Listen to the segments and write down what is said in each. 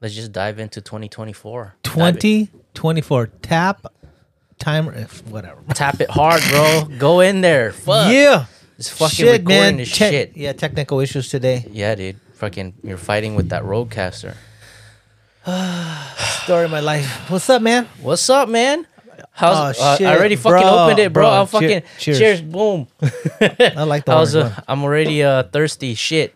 let's just dive into 2024. 2024. tap timer if- whatever. Tap it hard, bro. Go in there. Fuck. Yeah. It's fucking Shit, recording man. Te- shit. Yeah, technical issues today. Yeah, dude. Fucking, you're fighting with that Rodecaster. Story of my life. What's up, man? What's up, man? How's Oh, uh, shit, I already fucking bro, opened it, bro. bro. Cheer- fucking cheers. cheers. Boom. I like the. I was, uh, I'm already uh, thirsty. Shit.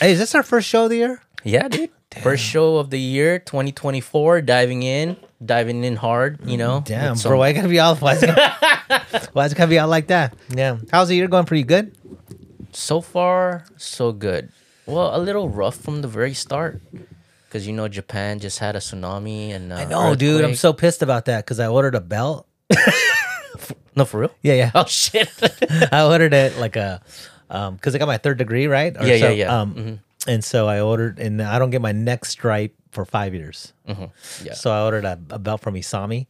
Hey, is this our first show of the year? Yeah, dude. First show of the year, 2024. Diving in, diving in hard. You know. Damn, with bro. some- Why you gotta be all? Why is it gotta, why is it gotta be out like that? Yeah. How's the year going Pretty? Good. So far, so good. Well, a little rough from the very start, because you know Japan just had a tsunami and uh, I know, dude. I'm so pissed about that because I ordered a belt. no for real. Yeah, yeah. Oh shit. I ordered it like a, um, because I got my third degree, right? Or Yeah, yeah, so, yeah. Um, and so I ordered, and I don't get my next stripe for five years. Mm-hmm. Yeah. So I ordered a, a belt from Isami.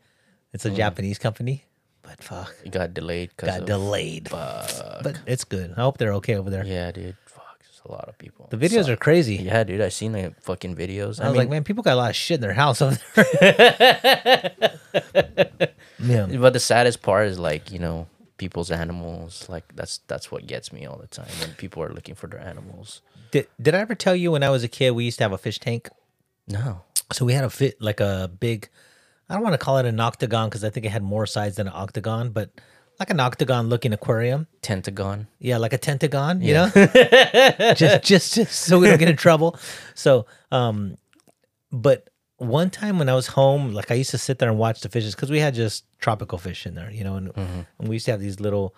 It's a Japanese company, but fuck, it got delayed. Got delayed. But it's good. I hope they're okay over there. Yeah, dude. Fuck, there's a lot of people. The videos are crazy. Yeah, dude. I seen the fucking videos. I, I, was mean, like, man, people got a lot of shit in their house over there. yeah. but the saddest part is like you know people's animals. Like that's that's what gets me all the time when people are looking for their animals. Did, did I ever tell you when I was a kid we used to have a fish tank? No. So we had a fit like a big. I don't want to call it an octagon because I think it had more sides than an octagon, but like an octagon looking aquarium. Tentagon. Yeah, like a tentagon, you know? just, just just so we don't get in trouble. So, um but one time when I was home, like I used to sit there and watch the fishes because we had just tropical fish in there, you know, and, and we used to have these little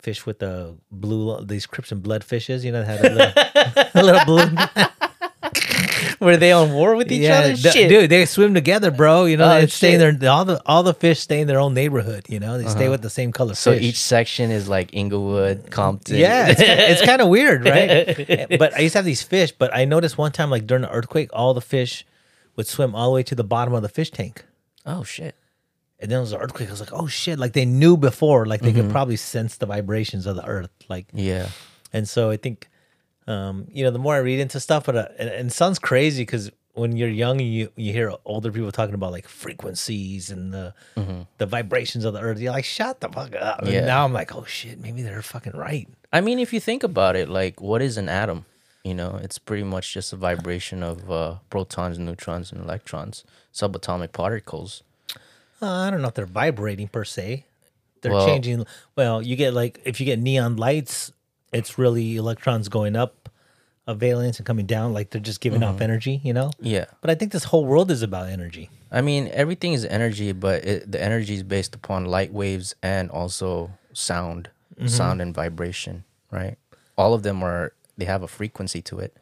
fish with the blue, these crimson blood fishes, you know, that had a little, a little blue. Were they on war with each other? d- Shit. dude, they swim together, bro. You know, Oh, they stay in their all the all the fish stay in their own neighborhood. You know, they stay uh-huh. with the same color So fish. each section is like Inglewood, Compton. Yeah, it's, it's kind of weird, right? but I used to have these fish, but I noticed one time, like during the earthquake, all the fish would swim all the way to the bottom of the fish tank. oh shit. And then it was an earthquake. I was like, oh shit! Like they knew before, like they could probably sense the vibrations of the earth, like. Yeah. And so I think, um, you know, the more I read into stuff, but uh, and, and it sounds crazy because when you're young, and you you hear older people talking about like frequencies and the the vibrations of the earth. You're like, shut the fuck up. And Yeah. now I'm like, oh shit, maybe they're fucking right. I mean, if you think about it, like, what is an atom? You know, it's pretty much just a vibration of uh, protons, neutrons, and electrons, subatomic particles. Uh, I don't know if they're vibrating per se. They're Well- changing. Well, you get like if you get neon lights, it's really electrons going up a valence and coming down. Like they're just giving off energy, you know. Yeah. But I think this whole world is about energy. I mean, everything is energy, but it, the energy is based upon light waves and also sound, sound and vibration, right? All of them are they have a frequency to it,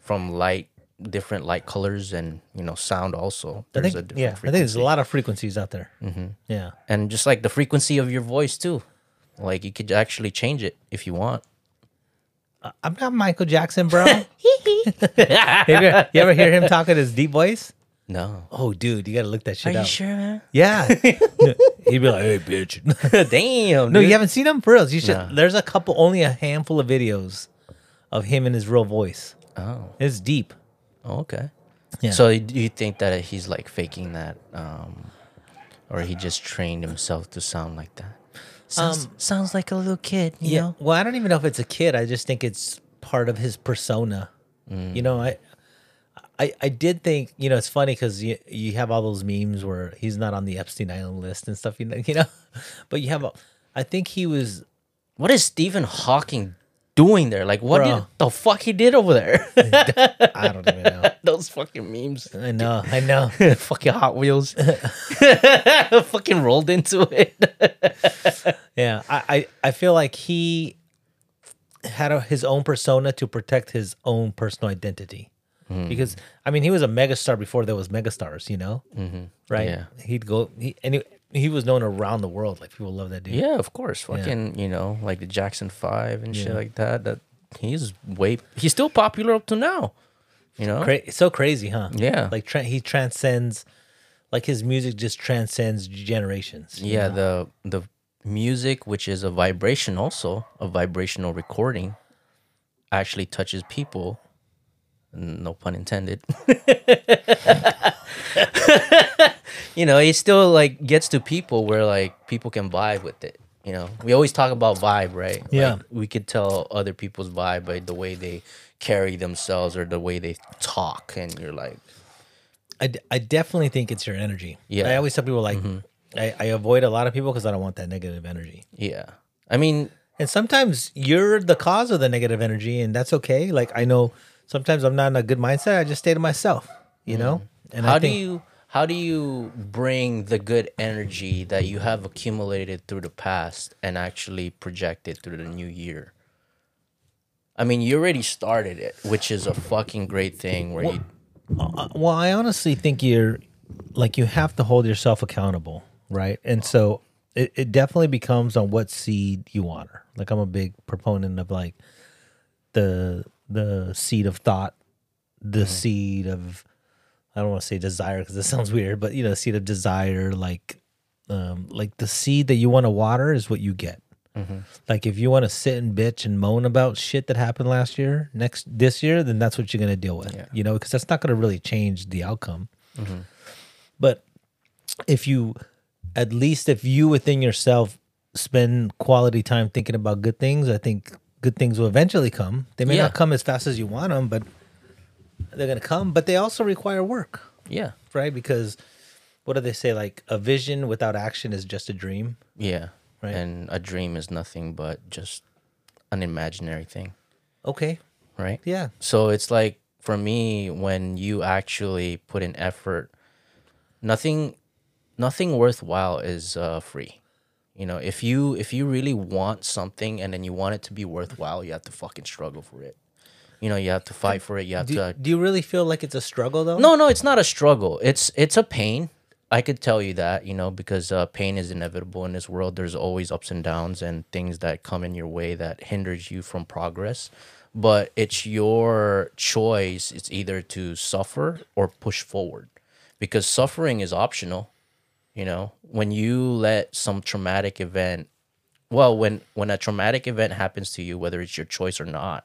from light, different light colors, and you know, sound also. I There's think, a different yeah, I think there's a lot of frequencies out there. Mm-hmm. Yeah. and just like the frequency of your voice too, like you could actually change it if you want. I'm not Michael Jackson, bro. you, ever, you ever hear him talk in his deep voice? No, Oh, dude, you gotta look that shit are shit you sure, man? Yeah. He'd be like, "Hey, bitch." Damn, no, dude. you haven't seen him for real. You should. No. There's a couple, only a handful of videos of him in his real voice. Oh, It's deep. Oh, okay. Yeah. So do you think that he's like faking that, um, or he just trained himself to sound like that? Sounds, sounds like a little kid, you yeah. know? Well, I don't even know if it's a kid. I just think it's part of his persona. You know, I, I, I did think you know it's funny because you you have all those memes where he's not on the Epstein Island list and stuff. You know, you know, but you have. A, I think he was. What is Stephen Hawking doing there? Like, what did the fuck he did over there? I don't even know. Those fucking memes. I know. I know. fucking Hot Wheels. fucking rolled into it. Yeah, I, I, I feel like he had a, his own persona to protect his own personal identity. Because I mean, he was a megastar before there was megastars, you know, mm-hmm. right? Yeah. He'd go, he, and he, he was known around the world. Like people love that dude. Yeah, of course. Fucking, you know, like the Jackson Five and shit like that. That he's way he's still popular up to now. You know? Cra- so crazy, huh? Yeah. like tra- he transcends, like his music just transcends generations. yeah, know? the the music, which is a vibration also, a vibrational recording, actually touches people No pun intended. you know, it still like gets to people where like people can vibe with it. You know, we always talk about vibe, right? Yeah. Like, we could tell other people's vibe by the way they carry themselves or the way they talk, and you're like, I, d- I definitely think it's your energy. Yeah. Mm-hmm. I always tell people like I, I avoid a lot of people because I don't want that negative energy. yeah. I mean, And sometimes you're the cause of the negative energy, and that's okay. Like I know sometimes I'm not in a good mindset. I just stay to myself, you know. And how I do you how do you bring the good energy that you have accumulated through the past and actually project it through the new year? I mean, you already started it, which is a fucking great thing. Where you, Uh, well, I honestly think you're like you have to hold yourself accountable, right? And so it, it definitely becomes on what seed you water. Like I'm a big proponent of like the the seed of thought, the seed of I don't want to say desire because it sounds weird, but you know, seed of desire, like um, like the seed that you want to water is what you get. Like if you want to sit and bitch and moan about shit that happened last year, next this year, then that's what you're gonna deal with. Yeah. You know, because that's not gonna really change the outcome. But if you, at least if you within yourself spend quality time thinking about good things, I think good things will eventually come. They may Yeah. not come as fast as you want them, but they're gonna come. But they also require work, yeah, right? Because what do they say? Like a vision without action is just a dream. yeah, Right. and a dream is nothing but just an imaginary thing, Okay. right? Yeah. So it's like for me when you actually put in effort, nothing nothing worthwhile is uh, free. You know, if you if you really want something and then you want it to be worthwhile, you have to fucking struggle for it. You know, you have to fight for it. You have Do, to do you really feel like it's a struggle though? No, no, it's not a struggle. It's it's a pain. I could tell you that, you know, because uh, pain is inevitable in this world. There's always ups and downs and things that come in your way that hinders you from progress. But it's your choice. It's either to suffer or push forward, because suffering is optional. You know, when you let some traumatic event, well, when when a traumatic event happens to you, whether it's your choice or not,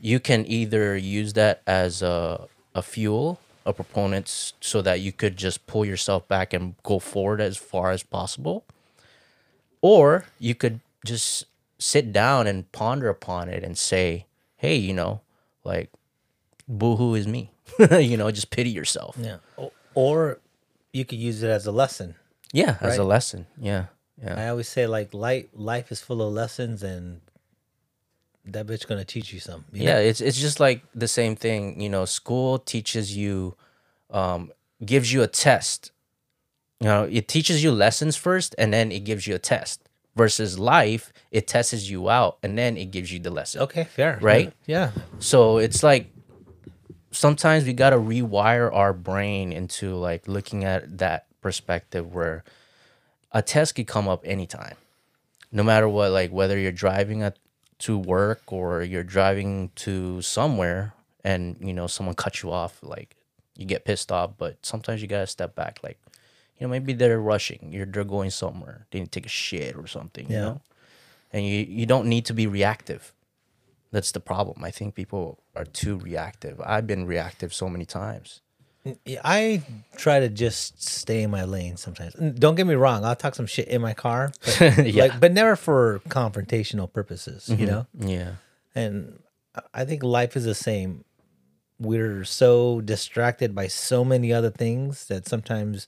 you can either use that as a, a fuel a proponent s- so that you could just pull yourself back and go forward as far as possible or you could just sit down and ponder upon it and say hey you know like boohoo is me. You know just pity yourself. Yeah. Or you could use it as a lesson. yeah as a lesson. Yeah yeah. I always say like life life is full of lessons and that bitch gonna teach you some. you know? Yeah, it's it's just like the same thing. You know, school teaches you, um, gives you a test. You know, it teaches you lessons first, and then it gives you a test. Versus life, it tests you out, and then it gives you the lesson. Okay, fair. Right? Yeah. So it's like sometimes we gotta rewire our brain into like looking at that perspective where a test could come up anytime, no matter what. Like whether you're driving at, to work or you're driving to somewhere, and you know someone cuts you off, like you get pissed off. But sometimes you gotta step back, like you know maybe they're rushing, you're they're going somewhere, they need to take a shit or something, you know, and you you don't need to be reactive. That's the problem. I think people are too reactive. I've been reactive so many times. I try to just stay in my lane sometimes. Don't get me wrong, I'll talk some shit in my car, but, Yeah. Mm-hmm. like, but never for confrontational purposes, you know. Yeah. And I- I think life is the same. We're so distracted by so many other things that sometimes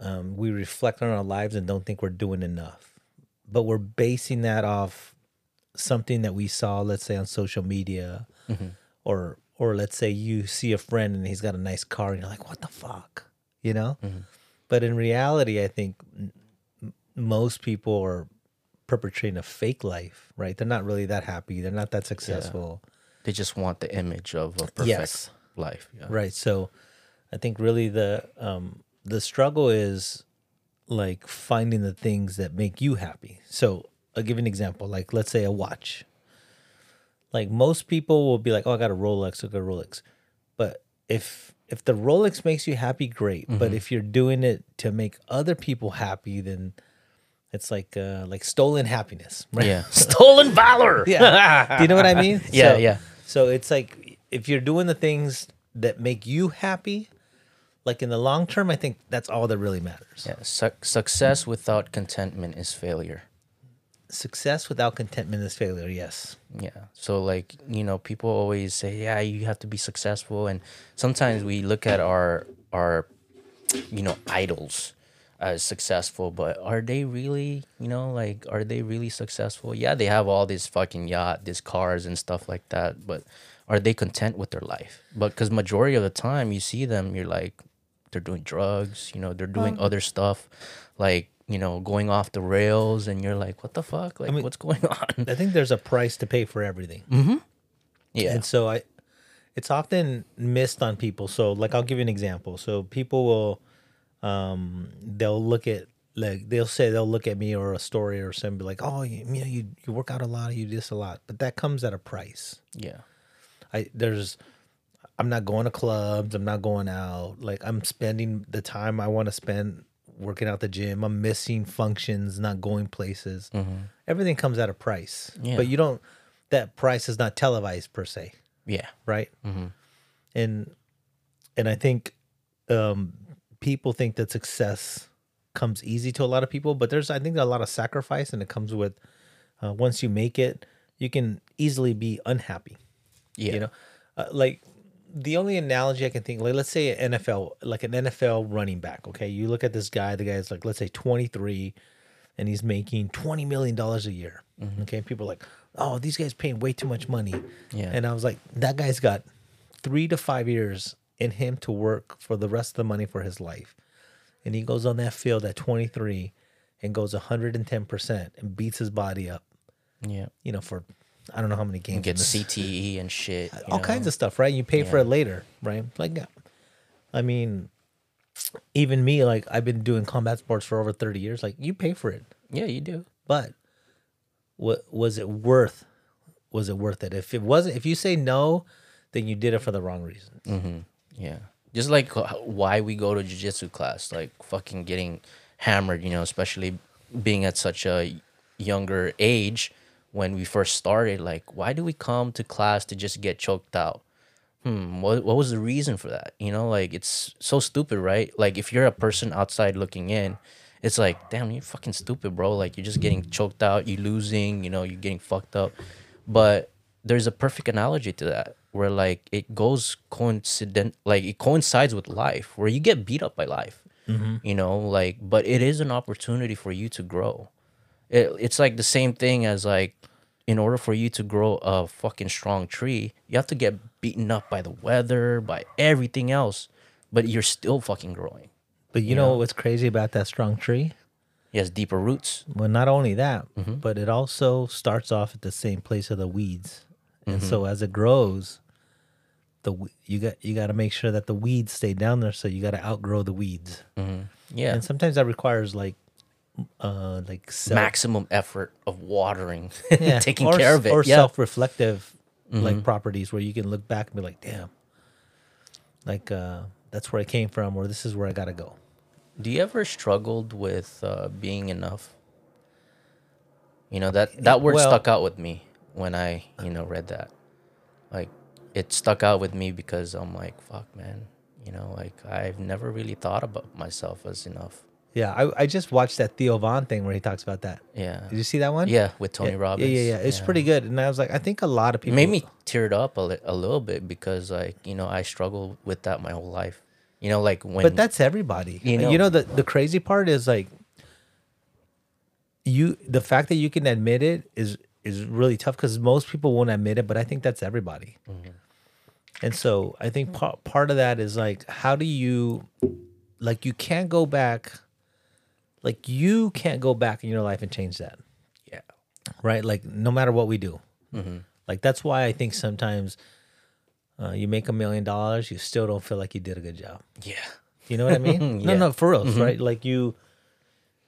um, we reflect on our lives and don't think we're doing enough. But we're basing that off something that we saw, let's say on social media, or or let's say you see a friend and he's got a nice car and you're like, what the fuck, you know? But in reality, I think m- most people are perpetrating a fake life, right? They're not really that happy. They're not that successful. They just want the image of a perfect Yes. life. Yeah. Right. So I think really the um the struggle is like finding the things that make you happy. So I'll give an example. Like let's say a watch. Like most people will be like, Oh, I got a Rolex, I got a Rolex. But if if the Rolex makes you happy, great. But if you're doing it to make other people happy, then it's like uh like stolen happiness, right? Yeah. Stolen valor. Yeah. Do you know what I mean? Yeah, So- yeah. So it's like if you're doing the things that make you happy, like in the long term, I think that's all that really matters. Yeah, su- success without contentment is failure. Success without contentment is failure. Yes. Yeah. So like, you know, people always say, "Yeah, you have to be successful." And sometimes we look at our our you know, idols as successful, but are they really, you know, like are they really successful? Yeah, they have all this fucking yacht, these cars and stuff like that, but are they content with their life? But cuz majority of the time you see them, you're like they're doing drugs, you know, they're doing other stuff like you know, going off the rails, and you're like, "What the fuck? Like, mean- what's going on?" I think there's a price to pay for everything. Yeah, And so I it's often missed on people. So like I'll give you an example. So people will um they'll look at like they'll say they'll look at me or a story or something be like, "Oh, you, you know you you work out a lot, you do this a lot." But that comes at a price. yeah, I there's I'm not going to clubs, I'm not going out. Like I'm spending the time I want to spend working out the gym. I'm missing functions, not going places. Everything comes at a price. Yeah. But you don't that price is not televised per se yeah, right? And and I think um, people think that success comes easy to a lot of people, but there's I think a lot of sacrifice, and it comes with uh, once you make it, you can easily be unhappy. yeah. You know, uh, like the only analogy I can think, like let's say an NFL, like an NFL running back. Okay, you look at this guy. The guy's like, let's say 23, and he's making 20 million dollars a year. Mm-hmm. Okay, people are like, oh, these guys paying way too much money. Yeah. and I was like, that guy's got three to five years in him to work for the rest of the money for his life, and he goes on that field at 23 and goes 110 percent and beats his body up. yeah. You know, for I don't know how many games. You Get CTE and shit. all know? kinds of stuff, right? You pay for it later, right? Like, I mean, even me, like I've been doing combat sports for over thirty years. Like, you pay for it, Yeah, you do. but what was it worth? Was it worth it? If it wasn't, if you say no, then you did it for the wrong reason. Mm-hmm. Yeah. Just like uh, why we go to jujitsu class, like fucking getting hammered, you know, especially being at such a younger age when we first started. Like, why do we come to class to just get choked out? Hmm, what, what was the reason for that? You know, like it's so stupid, right? Like, if you're a person outside looking in, it's like, damn, you're fucking stupid, bro. Like, you're just getting choked out, you're losing, you know, you're getting fucked up. But there's a perfect analogy to that where like it goes coincident like it coincides with life where you get beat up by life you know like but it is an opportunity for you to grow it, it's like the same thing as like in order for you to grow a fucking strong tree you have to get beaten up by the weather by everything else but you're still fucking growing But you know what's crazy about that strong tree? it has deeper roots Well, not only that, Mm-hmm. but it also starts off at the same place of the weeds, and Mm-hmm. so as it grows, the you got you got to make sure that the weeds stay down there. So you got to outgrow the weeds, yeah and sometimes that requires like, uh, like self, maximum effort of watering yeah, taking or, care of it or yeah Mm-hmm. self-reflective like properties where you can look back and be like, damn, like uh, that's where I came from, or this is where I got to go. Do you ever struggled with uh, being enough? You know that that word Well- stuck out with me when I you know read that. Like it stuck out with me because I'm like, fuck, man. You know, like I've never really thought about myself as enough. Yeah, I, I just watched that Theo Von thing where he talks about that. Yeah, Did you see that one? yeah, with Tony yeah, Robbins. Yeah, yeah, yeah. It's pretty good. And I was like, I think a lot of It people made me tear it up a, li- a little bit because like you know I struggled with that my whole life. You know, like when But that's everybody. You know, You know- know, the the crazy part is like you the fact that you can admit it is is really tough because most people won't admit it, but I think that's everybody. Mm-hmm. And so I think part part of that is like how do you like you can't go back like you can't go back in your life and change that. yeah, right? Like no matter what we do, Mm-hmm. like that's why I think sometimes uh, you make a million dollars, you still don't feel like you did a good job. yeah. You know what I mean? Yeah. Mm-hmm. No, no, for real, right? Like you,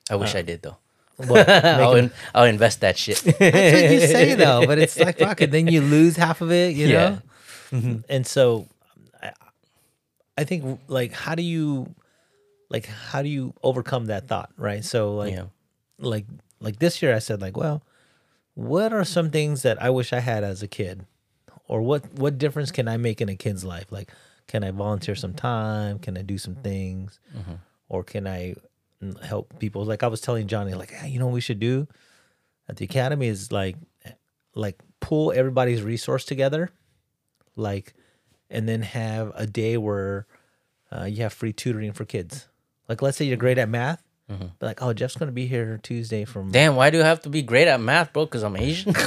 I wish I did though. what, I'll, in, I'll invest that shit. that's what you say though, but it's like fuck it, then you lose half of it, you Yeah. know. And so, I, I think like how do you, like how do you overcome that thought, right? So like, yeah. like like this year I said like, well, what are some things that I wish I had as a kid or what what difference can I make in a kid's life? Like, can I volunteer some time? Can I do some things, or can I mm, help people? Like I was telling Johnny, like, hey, you know what we should do at the academy is like, like pull everybody's resource together, like, and then have a day where uh, you have free tutoring for kids. Like, let's say you're great at math. Mm-hmm. But like, oh, Jeff's gonna be here Tuesday from Damn, why do you have to be great at math, bro? Because I'm Asian.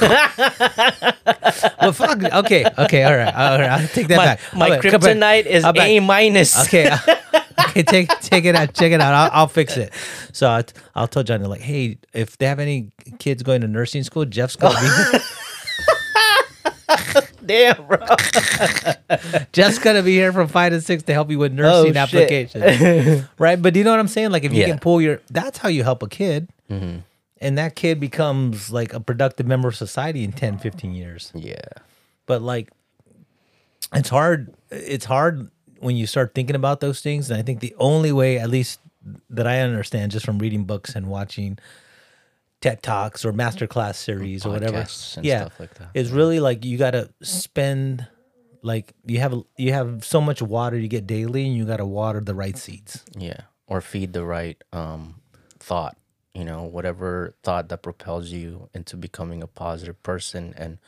well, fuck. Okay, okay, all right, all right. I'll take that my back. my I'll come back. kryptonite is I'll. A minus. Okay, okay. Take take it out. Check it out. I'll, I'll fix it. So I'll, I'll tell Johnny like, hey, if they have any kids going to nursing school, Jeff's gonna be Damn, bro. Jeff's gonna be here from five to six to help you with nursing shit. applications, right? But do you know what I'm saying? Like, if you Yeah. can pull your, that's how you help a kid. Mm-hmm. And that kid becomes like a productive member of society in 10, 15 years. Yeah. but like it's hard it's hard when you start thinking about those things and i think the only way at least that i understand just from reading books and watching ted talks or masterclass series or whatever and yeah stuff like that. is really like you gotta spend like you have you have so much water you get daily and you gotta water the right seeds Yeah. Or feed the right um thought, you know, whatever thought that propels you into becoming a positive person and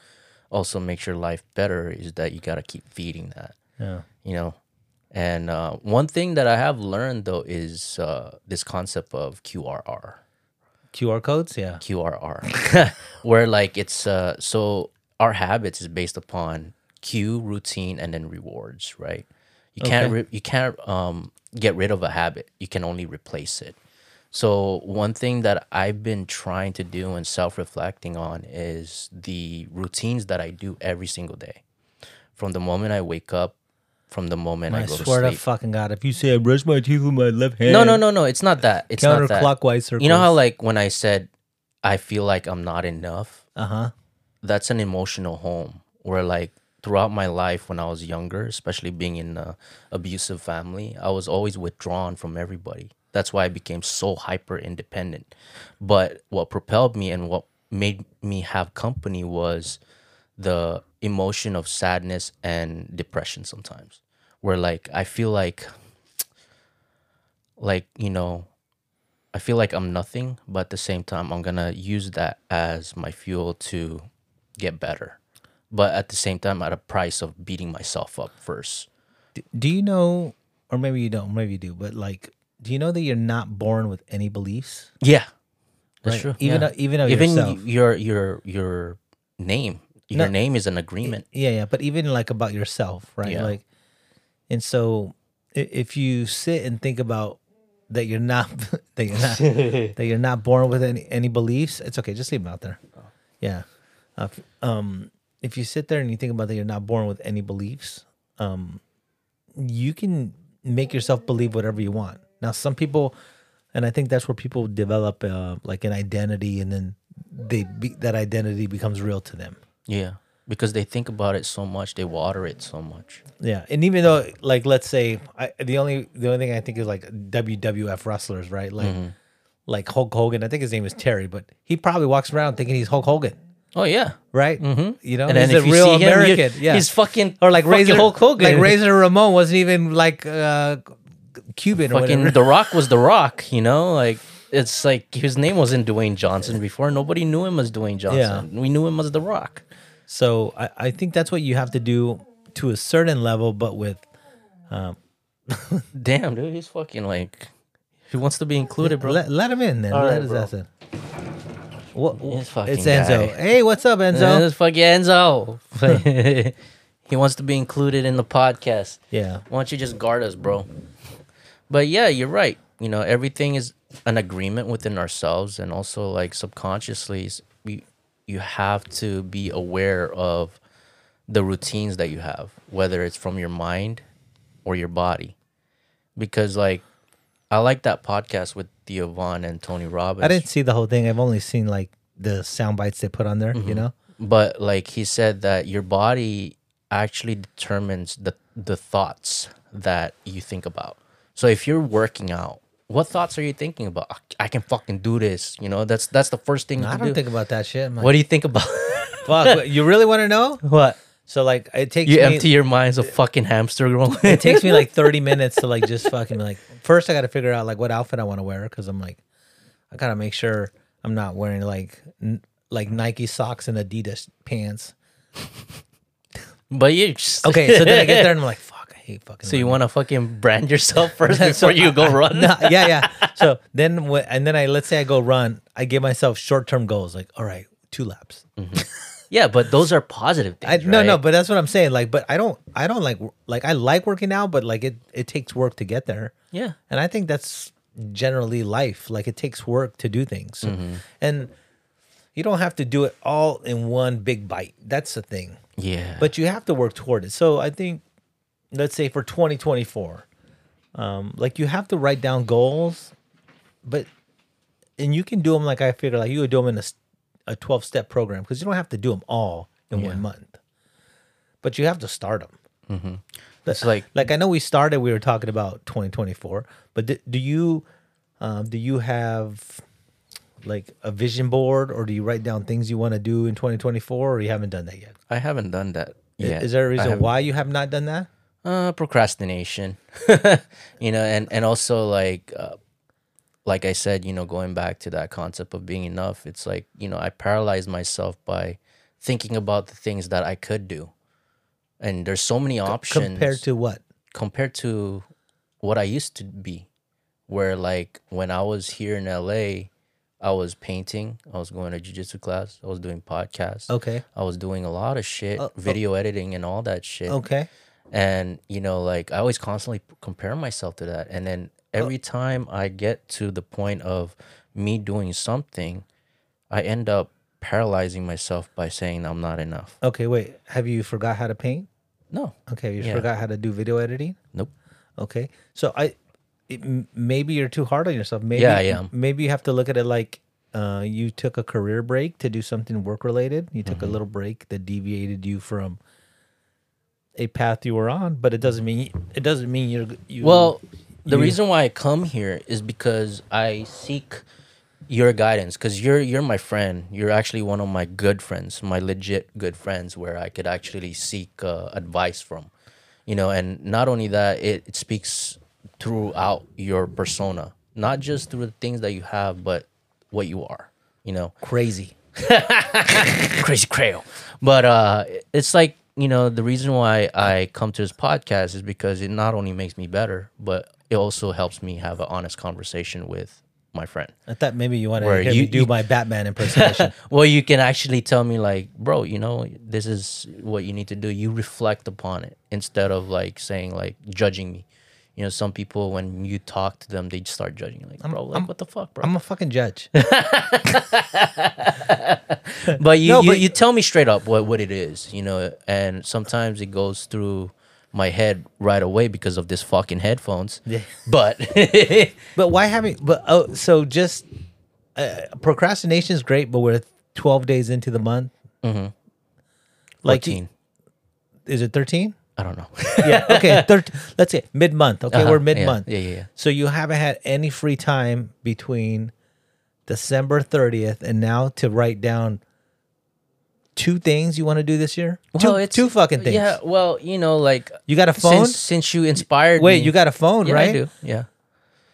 also makes your life better is that you got to keep feeding that, yeah you know. And uh, one thing that I have learned though is uh, this concept of QRR. Qr codes yeah QRR, where like it's uh so our habits is based upon cue, routine, and then rewards, right? You can't Okay. you can't um get rid of a habit. You can only replace it. So one thing that I've been trying to do and self-reflecting on is the routines that I do every single day. From the moment I wake up, from the moment I, i go to swear to sleep. fucking god if you say i brush my teeth with my left hand no, no, no, no. It's not that. It's not that. counterclockwise circles You know how like when I said I feel like I'm not enough, uh-huh that's an emotional home where like throughout my life when I was younger, especially being in a abusive family, I was always withdrawn from everybody. That's why I became so hyper independent. But what propelled me and what made me have company was the emotion of sadness and depression sometimes. Where like I feel like like, you know, I feel like I'm nothing, but at the same time, I'm gonna use that as my fuel to get better. But at the same time, at a price of beating myself up first. do you know or maybe you don't maybe you do but like do you know that you're not born with any beliefs Yeah, that's Right. true. Even yeah. though- even even yourself. your your your name, your No. name is an agreement. yeah yeah but even like about yourself right Yeah. like and so if you sit and think about that you're not that you're not that you're not born with any any beliefs it's okay just leave them out there. Yeah. Uh, f- um if you sit there and you think about that you're not born with any beliefs um you can make yourself believe whatever you want. Now some people and i think that's where people develop uh, like an identity and then they be, that identity becomes real to them. Yeah, because they think about it so much, they water it so much. Yeah, and even though, like, let's say, I, the only the only thing I think is like WWF wrestlers, right? Like, Mm-hmm. like Hulk Hogan. I think his name is Terry, but he probably walks around thinking he's Hulk Hogan, Oh yeah. right? Mm-hmm. You know, And then he's if a you real see him, yeah, he's fucking or like fucking Razor Hulk Hogan. Like Razor Ramon wasn't even like uh, Cuban or Fucking. The Rock was The Rock, you know? Like it's like his name wasn't Dwayne Johnson before. Nobody knew him as Dwayne Johnson. We knew him as The Rock. So I, I think that's what you have to do to a certain level, but with um, Damn, dude, he's fucking like he wants to be included, bro. let, let him in. Then All let right, his bro. ass in. What? This fucking It's Enzo. guy. Hey, what's up, Enzo? It's fucking Enzo. he wants to be included in the podcast. yeah. Why don't you just guard us, bro? But yeah, you're right. You know, everything is an agreement within ourselves, and also like subconsciously, s- you have to be aware of the routines that you have, whether it's from your mind or your body, because like I like that podcast with Theo Von and Tony Robbins. I didn't see the whole thing. I've only seen like the sound bites they put on there. Mm-hmm. You know. but like he said that your body actually determines the the thoughts that you think about so if you're working out what thoughts are you thinking about ah, i can fucking do this you know that's that's the first thing you I don't do. think about that shit. Man. what do you think about Fuck, you really want to know? what So like it takes You me, empty your mind's a fucking hamster girl. it takes me like 30 minutes to like just fucking like first I got to figure out like what outfit I want to wear cuz I'm like I got to make sure I'm not wearing like n- like Nike socks and Adidas pants. but you just, Okay, so then I get there and I'm like hate fucking So you want to fucking brand yourself first So before you I- go I- run? no, yeah, yeah. So then, and then I let's say I go run. I give myself short term goals, like all right, two laps. Yeah, but those are positive I things. no, no, but that's what I'm saying. Like, but I don't, I don't like, like I like working out, but like it, it takes work to get there, yeah, and I think that's generally life. Like it takes work to do things, So- Mm-hmm. and you don't have to do it all in one big bite. That's the thing. yeah. but you have to work toward it. So I think, let's say for 2024, um, like you have to write down goals, but and you can do them like I figure like you would do them in a, a 12 step program because you don't have to do them all in one month, but you have to start them. That's like Like I know we started, we were talking about 2024, but do, do you, um, do you have like a vision board or do you write down things you want to do in 2024 or you haven't done that yet? I haven't done that yet. Is there a reason why you have not done that? Uh, procrastination. you know, and and also like, uh, like I said, you know, going back to that concept of being enough, it's like you know I paralyze myself by thinking about the things that I could do, and there's so many options Compared to what? compared to what I used to be, where like when I was here in LA, I was painting, I was going to jujitsu class, I was doing podcasts, Okay. I was doing a lot of shit, Oh, oh. video editing and all that shit. Okay. And you know, like I always constantly compare myself to that, and then every time I get to the point of me doing something, I end up paralyzing myself by saying I'm not enough. Okay. Wait. Have you forgot how to paint? No, Okay. You Yeah. forgot how to do video editing. nope. Okay. So I, it, m- maybe you're too hard on yourself. Maybe, Yeah, I am. Maybe you have to look at it like uh, you took a career break to do something work related. You Mm-hmm. took a little break that deviated you from a path you were on, but it doesn't mean it doesn't mean you're you. Well, the you- reason why I come here is because I seek your guidance because you're you're my friend. You're actually one of my good friends, my legit good friends, where I could actually seek uh, advice from. You know, and not only that, it, it speaks throughout your persona, not just through the things that you have, but what you are. You know, crazy. crazy crayo. But uh, it's like you know the reason why I come to this podcast is because it not only makes me better, but it also helps me have an honest conversation with my friend. I thought maybe you wanted Where to you- do you- my Batman impersonation. Well, you can actually tell me like, bro, you know, this is what you need to do. You reflect upon it instead of like saying like judging me. You know, some people when you talk to them, they start judging like, bro, like what the fuck, bro? I'm a fucking judge. but you, No, you, but- you tell me straight up what, what it is, you know, and sometimes it goes through my head right away because of this fucking headphones. Yeah. But But why haven't? But oh, so just uh, procrastination is great, but we're 12 days into the month. Mhm. Like, 14. is it 13? I don't know. Yeah. Okay. 13, let's say mid month. Okay, Uh-huh, we're mid month. Yeah, yeah, yeah. So you haven't had any free time between December 30th and now to write down two things you want to do this year. Well, two, two fucking things. Yeah, well, you know, like You got a phone? since since you inspired Wait, me- you got a phone, yeah, right? I do. Yeah.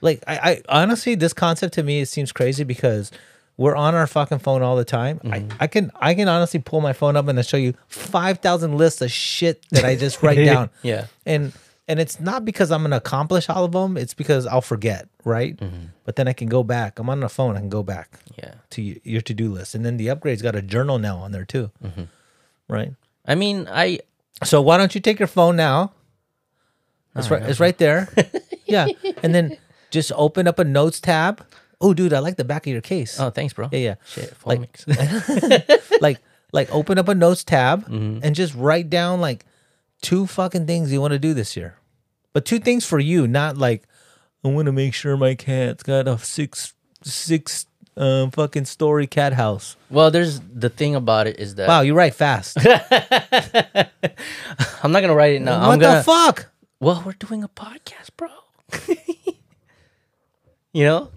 like I, I honestly this concept to me it seems crazy because we're on our fucking phone all the time I, mm-hmm. I can i can honestly pull my phone up and I'll show you 5000 lists of shit that i just write down Yeah. and and it's not because i'm gonna accomplish all of them it's because i'll forget right but then i can go back i'm on the phone i can go back Yeah. to your to-do list and then the upgrade's got a journal now on there too right I mean, I so why don't you take your phone now? It's right. It's right there. yeah, and then just open up a notes tab. Oh, dude, I like the back of your case. oh, thanks, bro. yeah, yeah. Shit, Like- like, like, like open up a notes tab Mm-hmm. and just write down like two fucking things you want to do this year, but two things for you, not like I want to make sure my cat's got a six six um, fucking story cat house. well, there's the thing about it is that Wow, you write fast. I'm not gonna write it now. what I'm gonna, the fuck? Well, we're doing a podcast, bro. you know,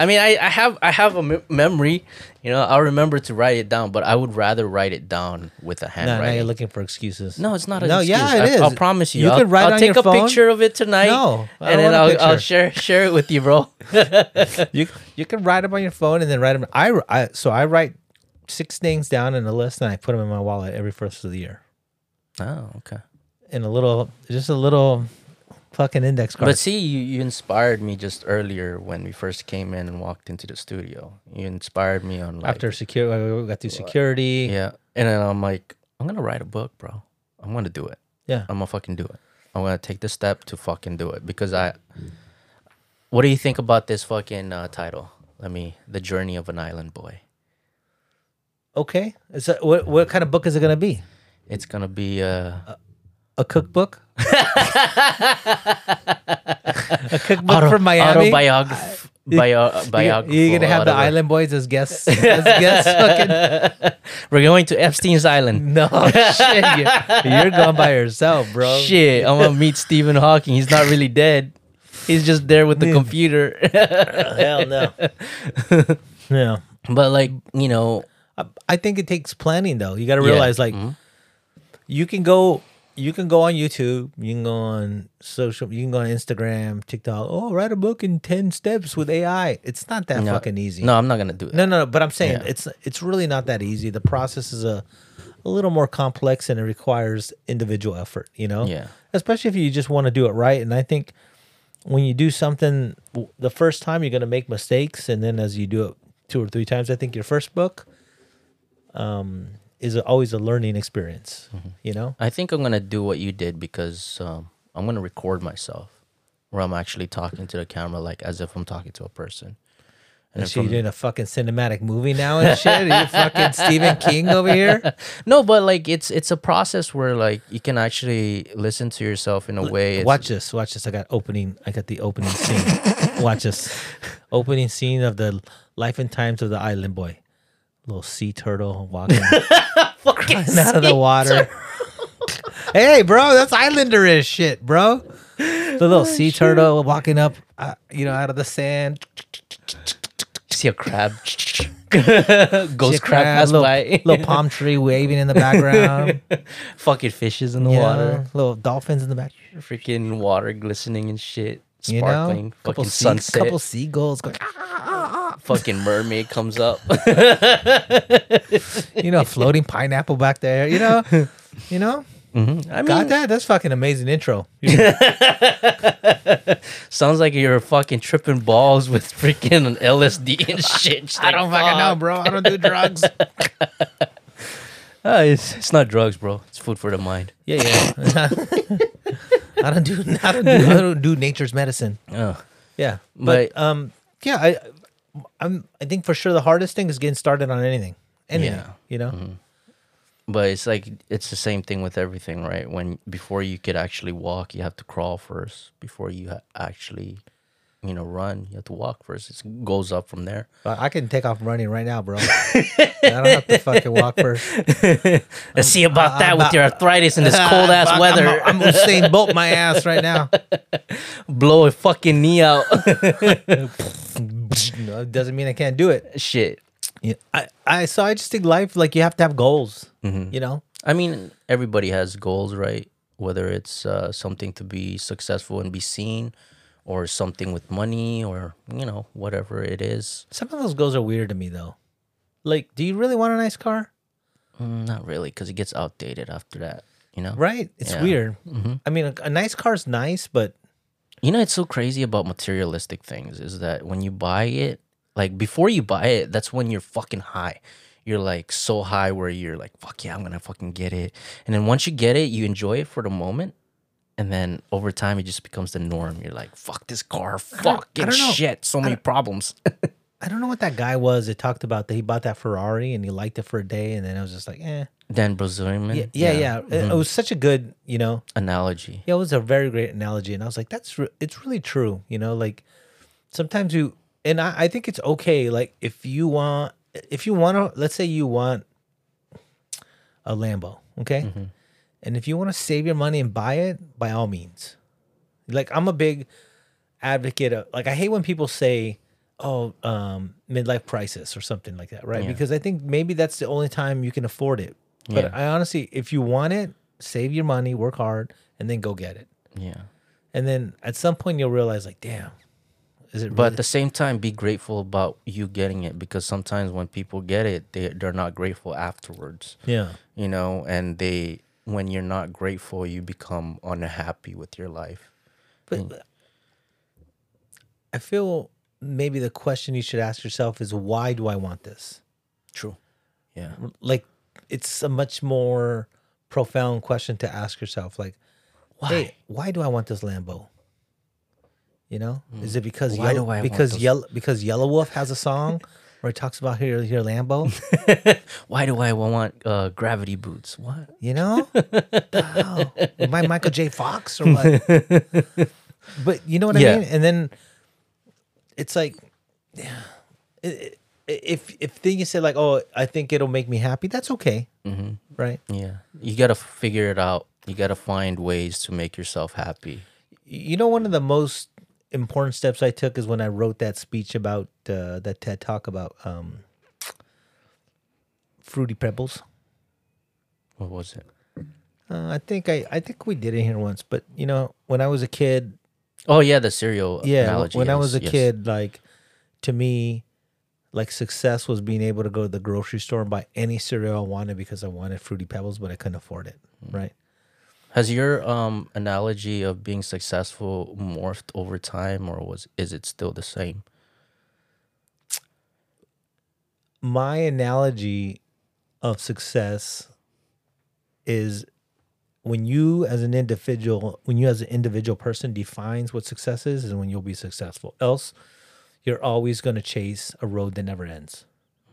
I mean, I, I have I have a me- memory You know, I'll remember to write it down, but I would rather write it down with a handwriting. No, now you're looking for excuses. No, it's not. An No, excuse. yeah, it I, is. I'll promise you. You I'll, could write I'll on take your a phone. picture of it tonight. No, and then I'll, I'll share share it with you, bro. You you can write them on your phone and then write them. I, I so I write six things down in a list and I put them in my wallet every first of the year oh, okay. in a little, just a little fucking index card. But see, you, you inspired me just earlier when we first came in and walked into the studio. You inspired me on like After security, we got through security. yeah, and then I'm like, I'm gonna write a book, bro. I'm gonna do it. Yeah. I'm gonna fucking do it. I'm gonna take the step to fucking do it because I. What do you think about this fucking uh, title? Let me, the journey of an island boy. Okay. Is that, what what kind of book is it gonna be? It's gonna be uh, A cookbook? a cookbook from Miami. autobiography. Bio, You- biography. You're gonna have the whatever. Island Boys as guests. As guests fucking, We're going to Epstein's Island. no shit. You're, you're going by yourself, bro. Shit, I'm gonna meet Stephen Hawking. He's not really dead. He's just there with the Yeah. computer. Hell no. yeah. but like you know, I- I think it takes planning though. You got to Yeah. realize like Mhm. you can go you can go on YouTube, you can go on social, you can go on Instagram, TikTok. Oh, write a book in 10 steps with AI. It's not that no, fucking easy. No, I'm not gonna do it. No, no, no, but I'm saying Yeah. it's it's really not that easy. The process is a a little more complex and it requires individual effort, you know? Yeah. Especially if you just want to do it right. And I think when you do something the first time, you're going to make mistakes. And then as you do it two or three times, I think your first book um, is a, always a learning experience, Mm-hmm. you know? I think I'm gonna do what you did because um, I'm gonna record myself, where I'm actually talking to the camera like as if I'm talking to a person. And then so you're doing a fucking cinematic movie now and shit. Are you fucking Stephen King over here? No, but like it's it's a process where like you can actually listen to yourself in a way. It's, Watch this. Watch this. I got opening. I got the opening scene. watch this. Opening scene of the life and times of the island boy. Little sea turtle walking fucking out of the water. hey, bro, that's Islanderish shit, bro. The little sea turtle walking up, uh, you know, out of the sand. see a crab. Ghost a crab, pass little, by. little palm tree waving in the background. fucking fishes in the you water. little dolphins in the back. Freaking water glistening and shit. You Sparkling. know, couple fucking sea- sunset. couple seagulls going. "Ah." Fucking mermaid comes up. You know, floating pineapple back there. You know, you know. Mhm. I mean, Got that? That's fucking amazing intro. sounds like you're fucking tripping balls with freaking LSD and shit. Just like, fuck. bro. I don't do drugs. Ah, it's, it's not drugs, bro. It's food for the mind. yeah, yeah. I don't do. I don't do. I don't do nature's medicine. Oh. Yeah, but, But- um, yeah, I, I'm. I think for sure the hardest thing is getting started on anything. Anything. Yeah. You know. Mm-hmm. But it's like it's the same thing with everything, right? When before you could actually walk, you have to crawl first. Before you ha- actually, you know, run, you have to walk first. It goes up from there. But I can take off running right now, bro. I don't have to fucking walk first. Let's see about that I'm with not- your arthritis in this cold ass Fuck, weather. I'm, I'm Usain Bolt my ass right now. Blow a fucking knee out. No, it doesn't mean I can't do it. Shit. Yeah, I, I so I just think life like you have to have goals. Mm-hmm. You know, I mean, everybody has goals, right? Whether it's uh, something to be successful and be seen, or something with money, or you know, whatever it is. some of those goals are weird to me though. Like, do you really want a nice car? Mm, not really, because it gets outdated after that. You know, Right? It's Yeah. weird. Mhm. I mean, a, a nice car's nice, but You know, it's so crazy about materialistic things is that when you buy it, like before you buy it, that's when you're fucking high. You're like so high where you're like, fuck yeah, I'm gonna fucking get it. And then once you get it, you enjoy it for the moment. And then over time, it just becomes the norm. You're like, fuck this car, fucking shit, so many problems. I don't know what that guy was. It talked about that he bought that Ferrari and he liked it for a day, and then I was just like, eh. Dan Bilzerian, Yeah, yeah, yeah. It, Mm-hmm. it was such a good, you know, analogy. yeah, it was a very great analogy, and I was like, that's re- it's really true, you know, like sometimes you and I, I think it's okay, like if you want, if you want to, let's say you want a Lambo, okay, Mm-hmm. and if you want to save your money and buy it, by all means, like I'm a big advocate of, like I hate when people say, oh, um, midlife crisis or something like that, right? Yeah. Because I think maybe that's the only time you can afford it. But Yeah. I honestly, if you want it, save your money, work hard, and then go get it. Yeah. And then at some point you'll realize, like, damn, is it? But at the same time, be grateful about you getting it because sometimes when people get it, they they're not grateful afterwards. yeah, You know, and they when you're not grateful, you become unhappy with your life. but I feel maybe the question you should ask yourself is, why do I want this? True. Yeah. like it's a much more profound question to ask yourself like why hey, why do i want this lambo you know is it because Mm. Why yellow, do I because yellow because Yelawolf has a song where he talks about your your lambo Why do I want uh, gravity boots? What? you know oh, am i michael j fox or what but you know what Yeah. i mean and then it's like yeah, it, it- if if then you say like oh i think it'll make me happy that's okay Mm-hmm. right Yeah. You gotta figure it out. You gotta find ways to make yourself happy. You know, one of the most important steps I took is when I wrote that speech about uh, that TED talk about um, fruity pebbles. What was it? Uh, I think I, I think we did it here once, but you know, when I was a kid, Oh yeah, the cereal yeah, analogy. when I was a yes. kid, like to me, like success was being able to go to the grocery store and buy any cereal I wanted because I wanted fruity pebbles, but I couldn't afford it. Mm. Right? Has your um analogy of being successful morphed over time, or was is it still the same? my analogy of success is when you as an individual when you as an individual person defines what success is is when you'll be successful else you're always going to chase a road that never ends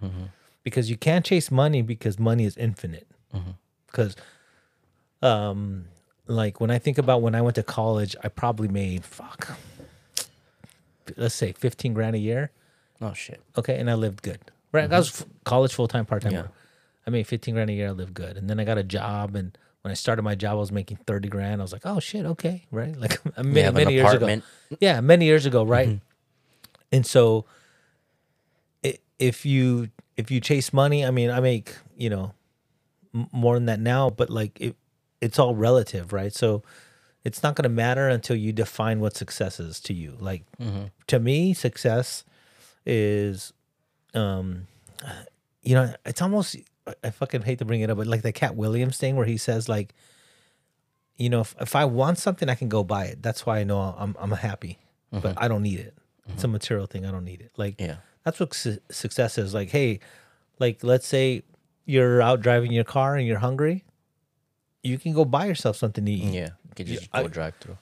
mm-hmm. because you can't chase money because money is infinite mm-hmm. because um like when i think about when i went to college i probably made fuck let's say 15 grand a year Oh shit. okay, and I lived good. Right, I mm-hmm. was f- college full time part time. Yeah. I made fifteen grand a year. I lived good, and then I got a job, and when I started my job, I was making thirty grand. I was like, oh shit, okay, right, like many, many years ago. Yeah, many years ago, right? And so, if you if you chase money, I mean, I make you know more than that now, but like it, it's all relative, right? So. It's not going to matter until you define what success is to you. Like to me, success is um you know it's almost I- fucking hate to bring it up but like the Katt Williams thing where he says like you know if, if i want something i can go buy it. That's why i know i'm, I'm happy but mm-hmm. i don't need it. It's a mm-hmm. material thing. I don't need it. Like Yeah. that's what su- success is. Like hey like let's say you're out driving your car and you're hungry you can go buy yourself something to eat. Yeah. You could just I- go drive through.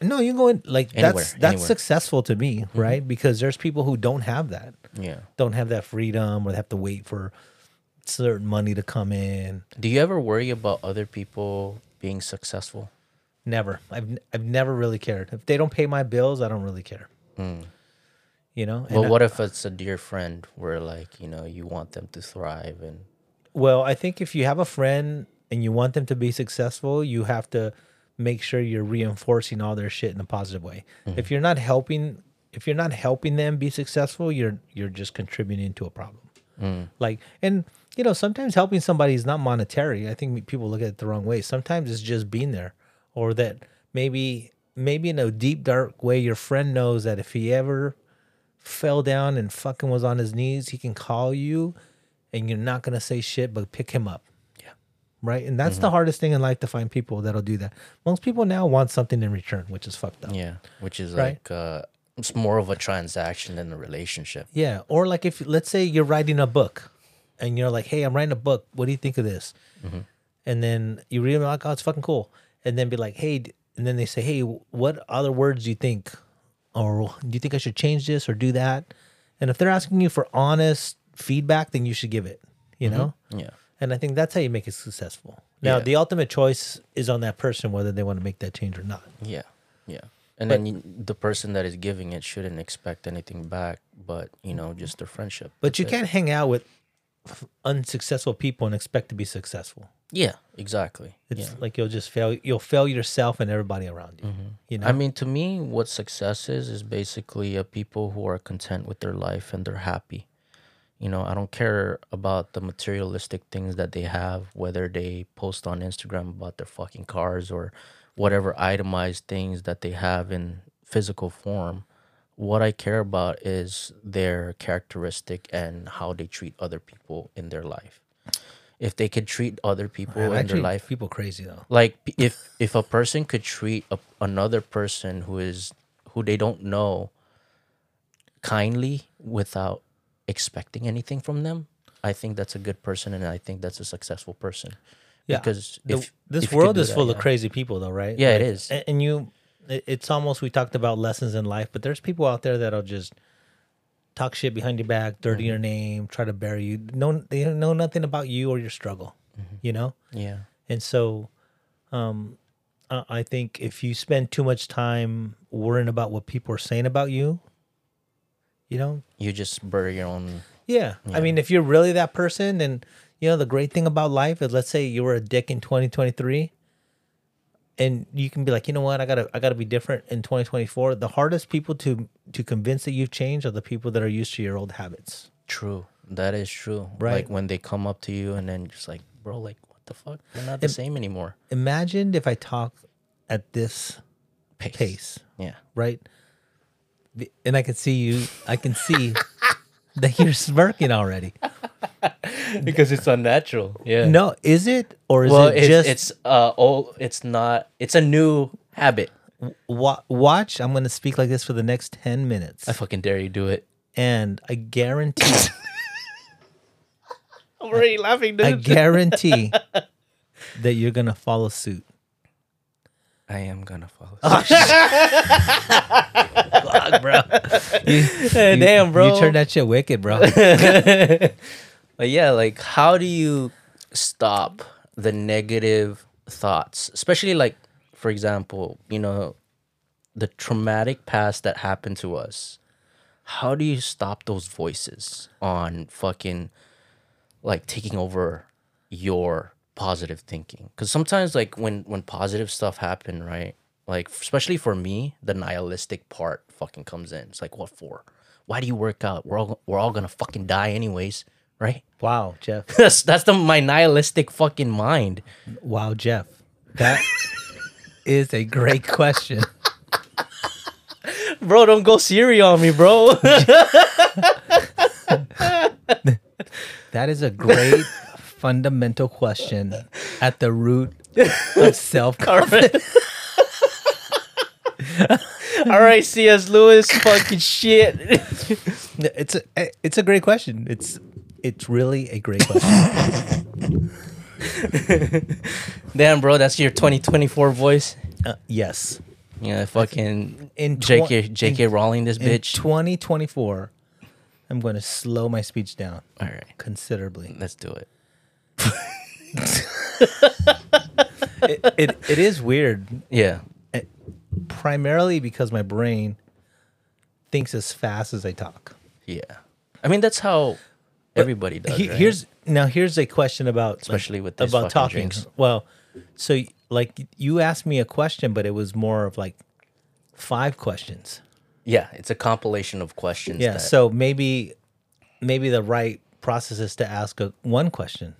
no you can go in like Anywhere, that's that's anywhere. successful to me mm-hmm. right? Because there's people who don't have that. Yeah. don't have that freedom or they have to wait for certain money to come in. Do you ever worry about other people being successful? Never. I've I've never really cared. If they don't pay my bills, I don't really care. Hmm. You know. And Well, I- what if it's a dear friend where like you know you want them to thrive and well, I think if you have a friend and you want them to be successful, you have to make sure you're reinforcing all their shit in a positive way. Mm-hmm. If you're not helping, if you're not helping them be successful, you're you're just contributing to a problem. Hmm. Like, and you know, sometimes helping somebody is not monetary. I think people look at it the wrong way. Sometimes it's just being there, or that maybe maybe in a deep dark way, your friend knows that if he ever fell down and fucking was on his knees, he can call you, and you're not gonna say shit, but pick him up. Yeah. Right, and that's the hardest thing in life to find people that'll do that. Most people now want something in return, which is fucked up. yeah, which is Right. like uh, it's more of a transaction than a relationship. Yeah. Or like if let's say you're writing a book and you're like, Hey, I'm writing a book. What do you think of this? Mm-hmm. And then you read them like, Oh, it's fucking cool. And then be like, Hey, and then they say, Hey, what other words do you think? Or do you think I should change this or do that? And if they're asking you for honest feedback, then you should give it, you mm-hmm. know? Yeah. And I think that's how you make it successful. Now, Yeah. the ultimate choice is on that person whether they want to make that change or not. Yeah, yeah. And then you, the person that is giving it shouldn't expect anything back, but you know, just their friendship. But you it. can't hang out with unsuccessful people and expect to be successful. Yeah, exactly. It's yeah. like you'll just fail. You'll fail yourself and everybody around you. You know. I mean, to me, what success is is basically uh, people who are content with their life and they're happy. You know, I don't care about the materialistic things that they have, whether they post on Instagram about their fucking cars or whatever itemized things that they have in physical form. What I care about is their characteristic and how they treat other people in their life. If they could treat other people Man, in their life people crazy though. like if if a person could treat a, another person who is who they don't know kindly without expecting anything from them i think that's a good person and i think that's a successful person Yeah, because The- if this if world is that, full of crazy people though, right? Yeah, it is. And you, it's almost we talked about lessons in life, but there's people out there that'll just talk shit behind your back, dirty Mm-hmm. your name, try to bury you. No, they don't know nothing about you or your struggle. Mm-hmm. You know. yeah And so, um, I I think if you spend too much time worrying about what people are saying about you, you know, you just bury your own yeah. I mean, if you're really that person, then you know the great thing about life is, let's say you were a dick in 2023, and you can be like, you know what, I gotta, I gotta be different in 2024. The hardest people to to convince that you've changed are the people that are used to your old habits. true that is true Right. like when they come up to you and then just like bro like what the fuck we're not the same anymore Imagine if I talk at this pace, pace, yeah right? And I can see you, I can see that you're smirking already. because it's unnatural yeah No, is it or is well it it's, just it's uh old it's not it's a new habit wa- watch? I'm going to speak like this for the next 10 minutes. I fucking dare you do it. and I guarantee, I'm already laughing, dude. I guarantee that you're gonna follow suit. I am gonna follow. Fuck, bro. You, damn, bro. You turned that shit wicked, bro. But yeah, like how do you stop the negative thoughts, especially like, for example, you know, the traumatic past that happened to us. How do you stop those voices on fucking like taking over your positive thinking? Because sometimes, like when when positive stuff happen, right? Like especially for me, the nihilistic part fucking comes in. It's like, what for? Why do you work out? We're all we're all gonna fucking die anyways, right? Wow, Jeff. That's that's the my nihilistic fucking mind. Wow, Jeff. That is a great question. Bro, don't go Siri on me, bro. That is a great fundamental question at the root of self confidence. All right, C.S. Lewis, fucking shit. It's a it's a great question. It's it's really a great question. Damn, bro, that's your 2024 voice. Uh, yes. Yeah, fucking In tw- J.K. J.K. Rowling, this In bitch. 2024, I'm going to slow my speech down All right, considerably. let's do it. it, it, it is weird, Yeah, primarily because my brain thinks as fast as I talk. yeah. I mean, that's how everybody does. He- right? Here's now here's a question about Especially like, with these about talking. drinks. Well, so like you asked me a question, but it was more of like five questions. yeah, it's a compilation of questions. Yeah. that- So maybe maybe the right process is to ask a, one question.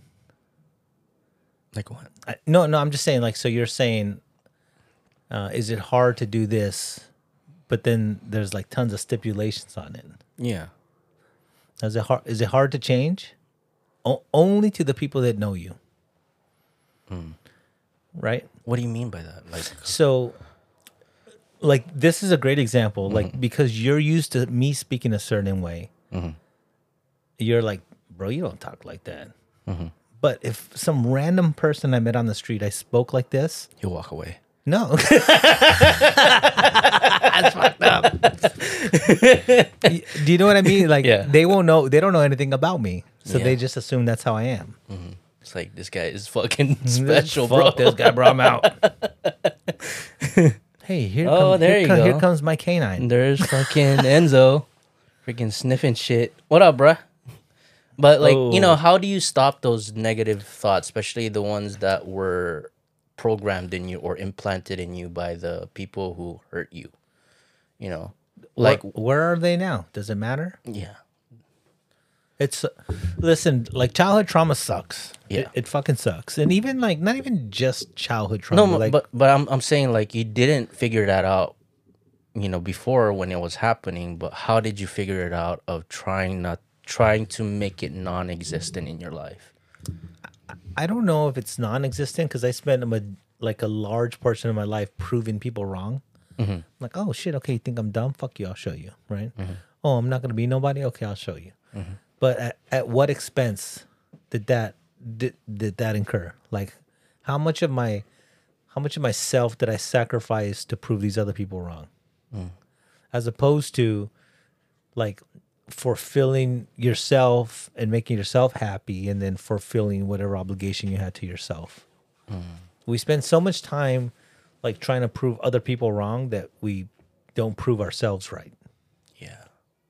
like what? I, no, no, I'm just saying like so you're saying uh, is it hard to do this? But then there's like tons of stipulations on it. Yeah. Is it hard? Is it hard to change? O- only to the people that know you, hmm. right? What do you mean by that? Like, So, like this is a great example. Like mm-hmm. because you're used to me speaking a certain way, mm-hmm. you're like, bro, you don't talk like that. Mm-hmm. But if some random person I met on the street, I spoke like this, you walk away. No. That's fucked up. Do you know what I mean? Like Yeah. they won't know they don't know anything about me. So Yeah. they just assume that's how I am. Mm-hmm. It's like this guy is fucking mm-hmm. special, Fuck bro. this guy, bro. I'm out. hey, here, Oh, comes, there here, you co- here go. comes my canine. There's fucking Enzo, freaking sniffing shit. What up, bruh? But like, you oh. know, Oh. how do you stop those negative thoughts, especially the ones that were programmed in you or implanted in you by the people who hurt you? You know, like Like, where are they now? Does it matter? yeah, It's listen, like childhood trauma sucks. Yeah. it, it fucking sucks, and even like not even just childhood trauma. no, like, but but I'm I'm saying like you didn't figure that out, you know, before when it was happening. But how did you figure it out of trying not trying to make it non-existent in your life? I don't know if it's non-existent because I spent a, like a large portion of my life proving people wrong. Mm-hmm. Like, oh shit, okay, you think I'm dumb? Fuck you, I'll show you, right? Mm-hmm. Oh, I'm not gonna be nobody. Okay, I'll show you. Mm-hmm. But at, at what expense did that did, did that incur? Like, how much of my how much of myself did I sacrifice to prove these other people wrong? Mm. As opposed to like fulfilling yourself and making yourself happy and then fulfilling whatever obligation you had to yourself. Mm. We spend so much time like trying to prove other people wrong that we don't prove ourselves right. Yeah.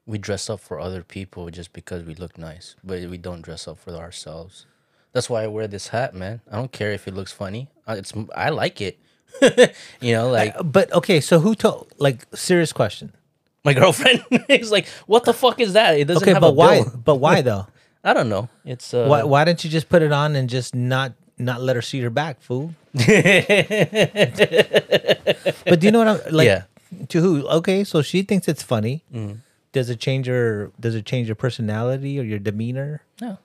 We dress up for other people just because we look nice, but we don't dress up for ourselves. That's why I wear this hat, man. I don't care if it looks funny. I- It's I like it. you know, like But okay, so who told like serious question. My girlfriend is like, "What the fuck is that? It doesn't Okay, have a but why bill." but why though? I don't know. It's uh why why didn't you just put it on and just not not let her see your back, fool? but do you know what I'm like? Yeah. To who? Okay, so she thinks it's funny. Does it change your Does it change your personality or your demeanor? No.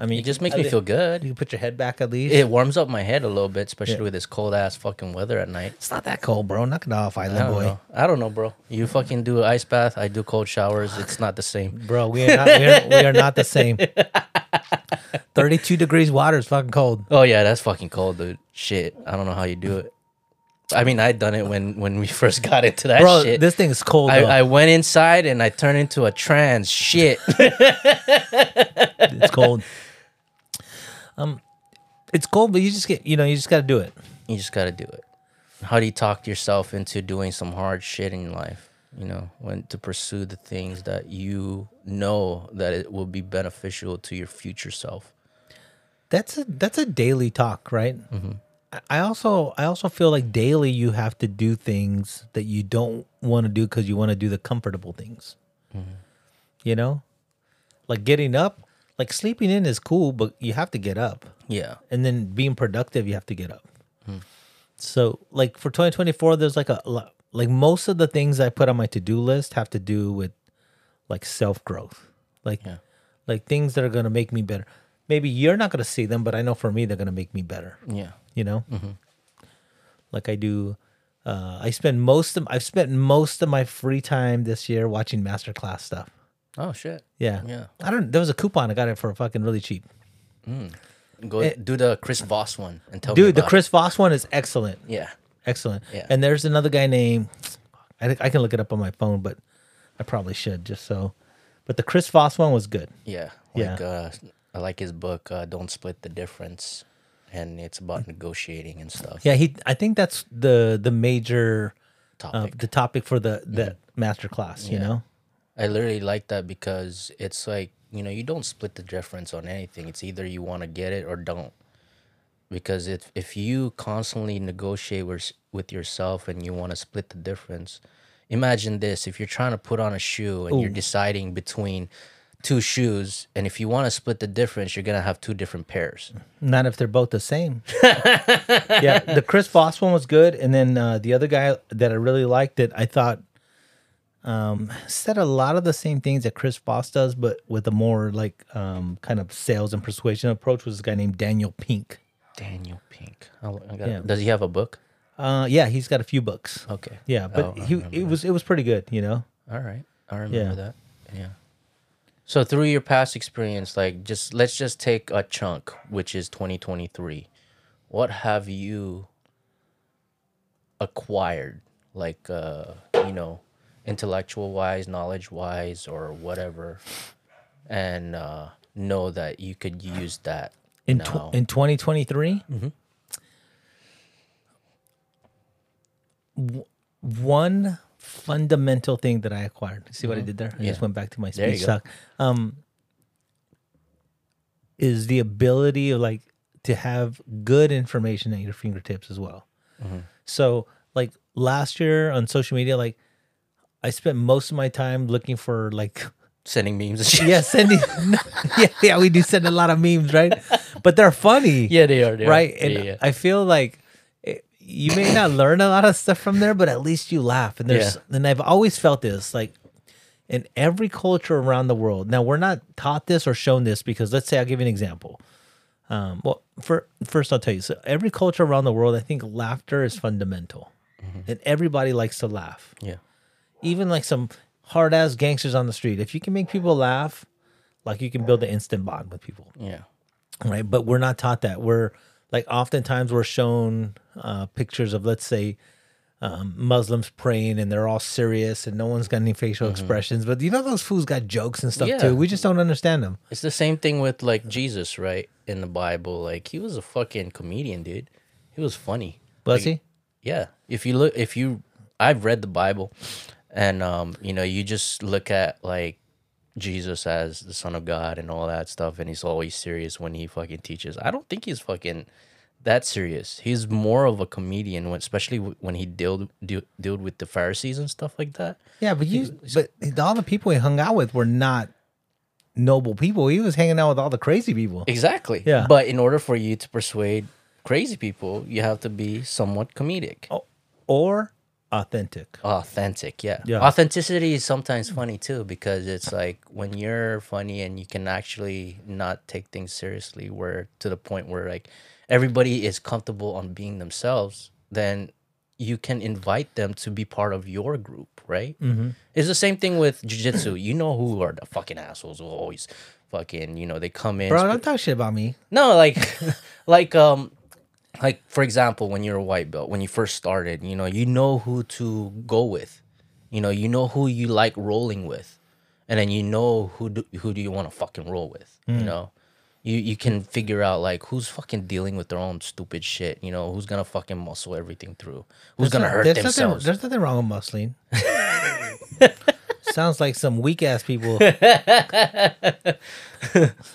I mean, It just makes me feel You good. can put your head back at least. It warms up my head a little bit, especially Yeah. with this cold ass fucking weather at night. it's not that cold, bro. Knock it off, I Island don't boy. know. I don't know, bro. You fucking do an ice bath. I do cold showers. It's not the same. Bro, we are not we are, we are not the same. Thirty-two degrees water is fucking cold. Oh yeah, that's fucking cold, dude. Shit, I don't know how you do it. I mean, I done it when when we first got into that Bro, shit. this thing is cold. I, though. I went inside and I turned into a trans. Shit. it's cold. Um, it's cold, but you just get you know you just got to do it. you just gotta do it. How do you talk yourself into doing some hard shit in life? You know, when to pursue the things that you know that it will be beneficial to your future self. That's a that's a daily talk, right? I- I also I also feel like daily you have to do things that you don't want to do because you want to do the comfortable things. You know, like getting up, like sleeping in is cool, but you have to get up, Yeah. and then being productive, you have to get up. So, like for 2024, there's like a like most of the things I put on my to do list have to do with like self growth, like Yeah. like things that are gonna make me better. Maybe you're not gonna see them, but I know for me they're gonna make me better. Yeah. You know, like I do. Uh, I spend most of I've spent most of my free time this year watching masterclass stuff. Oh shit. Yeah, Yeah. I don't. There was a coupon. I got it for fucking really cheap. Go do the Chris Voss one and tell me. Eh. Dude, the about it. Chris Voss one is excellent. Yeah. Excellent. Yeah. And there's another guy named I think I can look it up on my phone, but I probably should just so. But the Chris Voss one was good. Yeah. Yeah. Like uh I like his book, uh, Don't Split the Difference. And it's about negotiating and stuff. Yeah, he. I think that's the the major uh, Topic. the topic for the the master class. You Yeah. know. I literally like that because it's like, you know, you don't split the difference on anything. It's either you want to get it or don't. Because if if you constantly negotiate with, with yourself and you want to split the difference, imagine this, if you're trying to put on a shoe and you're deciding between two shoes and if you want to split the difference, you're going to have two different pairs. Not if they're both the same. yeah, the Chris Voss one was good, and then uh, the other guy that I really liked that I thought um, said a lot of the same things that Chris Voss does, but with a more like um, kind of sales and persuasion approach. Was this guy named Daniel Pink? Daniel Pink. Oh, I got Yeah. Does he have a book? Uh, yeah, he's got a few books. Okay. Yeah, but Oh, he it was it was pretty good. You know. All right. I remember Yeah. that. Yeah. So through your past experience, like just let's just take a chunk, which is 2023. What have you acquired, like uh, you know, intellectual wise, knowledge wise, or whatever, and uh, know that you could use that In now? tw- in 2023, one fundamental thing that I acquired. See what I did there? I just Mm-hmm. Went back to my speech talk. Um, is the ability of like to have good information at your fingertips as well. So like last year on social media, like I spent most of my time looking for like Sending memes and shit. yeah, sending yeah, yeah, we do send a lot of memes, right? But they're funny. Yeah, they are. They are. right? And yeah, yeah. I feel like it, you may not learn a lot of stuff from there, but at least you laugh. And there's Yeah. and I've always felt this like in every culture around the world. Now we're not taught this or shown this because let's say I'll give you an example. Um, well, for first I'll tell you. So every culture around the world, I think laughter is fundamental, Mm-hmm. and everybody likes to laugh. yeah. Even like some hard ass gangsters on the street. If you can make people laugh, like you can build an instant bond with people Yeah. right? But we're not taught that. We're like oftentimes we're shown uh, pictures of let's say um, Muslims praying and they're all serious and no one's got any facial expressions. But you know those fools got jokes and stuff Mm-hmm. Yeah. too. We just don't understand them. It's the same thing with like Jesus, right? In the Bible, like he was a fucking comedian, dude. He was funny. Was Like, he? Yeah. If you look, if you, I've read the Bible, and um, you know, you just look at like Jesus as the Son of God and all that stuff, and he's always serious when he fucking teaches. I don't think he's fucking that serious. He's more of a comedian, when, especially when he dealt deal, dealt with the Pharisees and stuff like that. Yeah, but you but all the people he hung out with were not noble people. He was hanging out with all the crazy people. Exactly. Yeah. But in order for you to persuade crazy people, you have to be somewhat comedic. Oh, or authentic. Authentic, yeah. Yeah. Authenticity is sometimes funny too because it's like when you're funny and you can actually not take things seriously, where to the point where like everybody is comfortable on being themselves, then you can invite them to be part of your group, right? Mm-hmm. It's the same thing with jujitsu. you know who are the fucking assholes who always fucking, you know, they come in. Bro, don't talk shit about me. No, like, like, um, like for example, when you're a white belt, when you first started, you know, you know who to go with, you know, you know who you like rolling with, and then you know who do, who do you want to fucking roll with, you hmm. know. You, you can figure out like who's fucking dealing with their own stupid shit, you know, who's gonna fucking muscle everything through, who's gonna hurt there's themselves. Nothing, there's nothing wrong with muscling. Sounds like some weak ass people.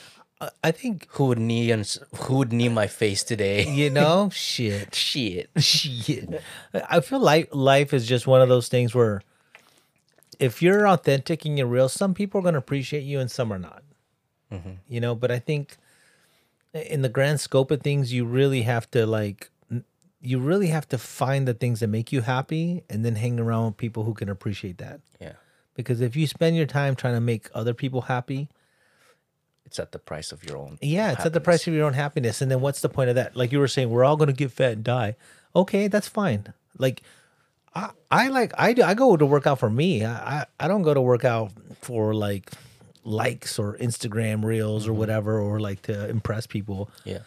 I- think who would knee and s- who would knee my face today? you know, shit, Shit. shit. I feel like life is just one of those things where if you're authentic and you're real, some people are going to appreciate you and some are not. Mm-hmm. You know, but I think in the grand scope of things, you really have to like, you really have to find the things that make you happy and then hang around with people who can appreciate that. Yeah, Because if you spend your time trying to make other people happy, it's at the price of your own. Yeah, it's at the price of your own happiness. And then what's the point of that? Like you were saying, we're all gonna get fat and die. Okay, that's fine. Like I, I like I do I go to work out for me. I, I, don't go to work out for like likes or Instagram reels or mm-hmm. whatever or like to impress people. Yeah.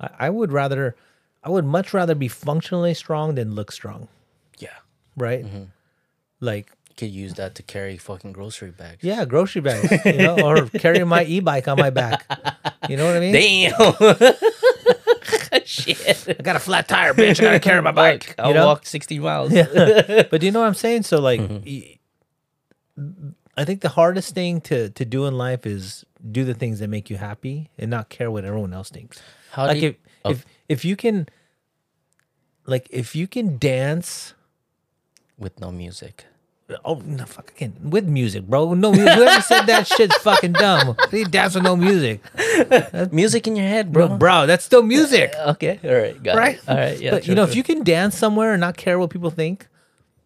I, I would rather I would much rather be functionally strong than look strong. Yeah. Right? Mm-hmm. Like You could use that to carry fucking grocery bags. yeah, grocery bags, you know, or carrying my e bike on my back. You know what I mean? Damn. Shit. I got a flat tire, bitch. I gotta carry my bike. I'll you know? walk 60 miles. Yeah. but do you know what I'm saying? So like Mm-hmm. I think the hardest thing to to do in life is do the things that make you happy and not care what everyone else thinks. How like do you, if, oh, if if you can like if you can dance with no music. Oh no, fuck again with music, bro. No, music. whoever said that shit's fucking dumb. They dance with no music, Music in your head, bro. bro. Bro, that's still music, uh, Okay. All right. Got right? It. All right. Yeah. but true, you know, true. if you can dance somewhere and not care what people think,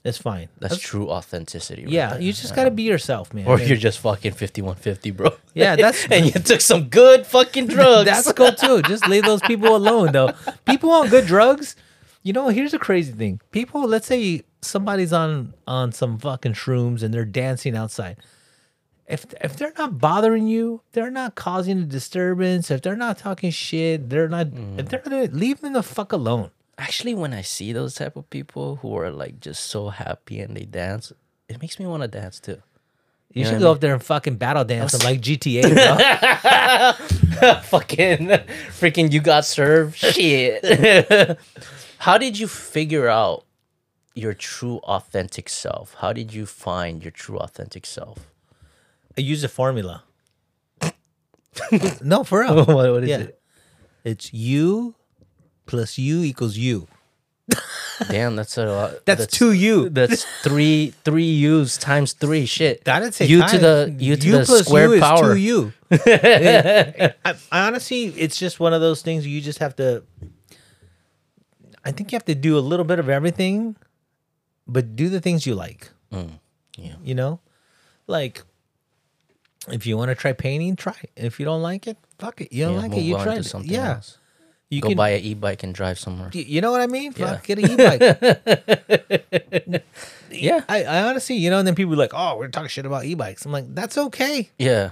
it's fine. that's true authenticity. Right Yeah, there. you just gotta be yourself, man. Or you're just fucking 5150, bro. Yeah, that's- and you took some good fucking drugs. That's cool too. Just leave those people alone, though. People on good drugs. You know, here's a crazy thing. People, let's say somebody's on on some fucking shrooms and they're dancing outside. If if they're not bothering you, they're not causing a disturbance. If they're not talking shit, they're not. If they're not, leave them the fuck alone. Actually, when I see those type of people who are like just so happy and they dance, it makes me want to dance too. You know should what I go mean? up there and fucking battle dance like GTA, bro. fucking freaking you got served shit how did you figure out your true authentic self how did you find your true authentic self I use a formula. no, for real. what, what is yeah. it? It's you plus you equals you. Damn, that's a lot. That's, two you. That's three three U's times three. Shit. I didn't say U to the U to You the plus squared you is power. two you. I, I honestly, it's just one of those things you just have to. I think you have to do a little bit of everything, but do the things you like. Mm, yeah. You know, like if you want to try painting, try. it. If you don't like it, fuck it. You don't Yeah, like it. You try it. something Yeah, else. you Go can. buy an e-bike and drive somewhere. you know what I mean? Yeah. Fuck, get an e-bike. Yeah. I, I honestly, you know, and then people are like, "Oh, we're talking shit about e-bikes." I'm like, "That's okay." Yeah.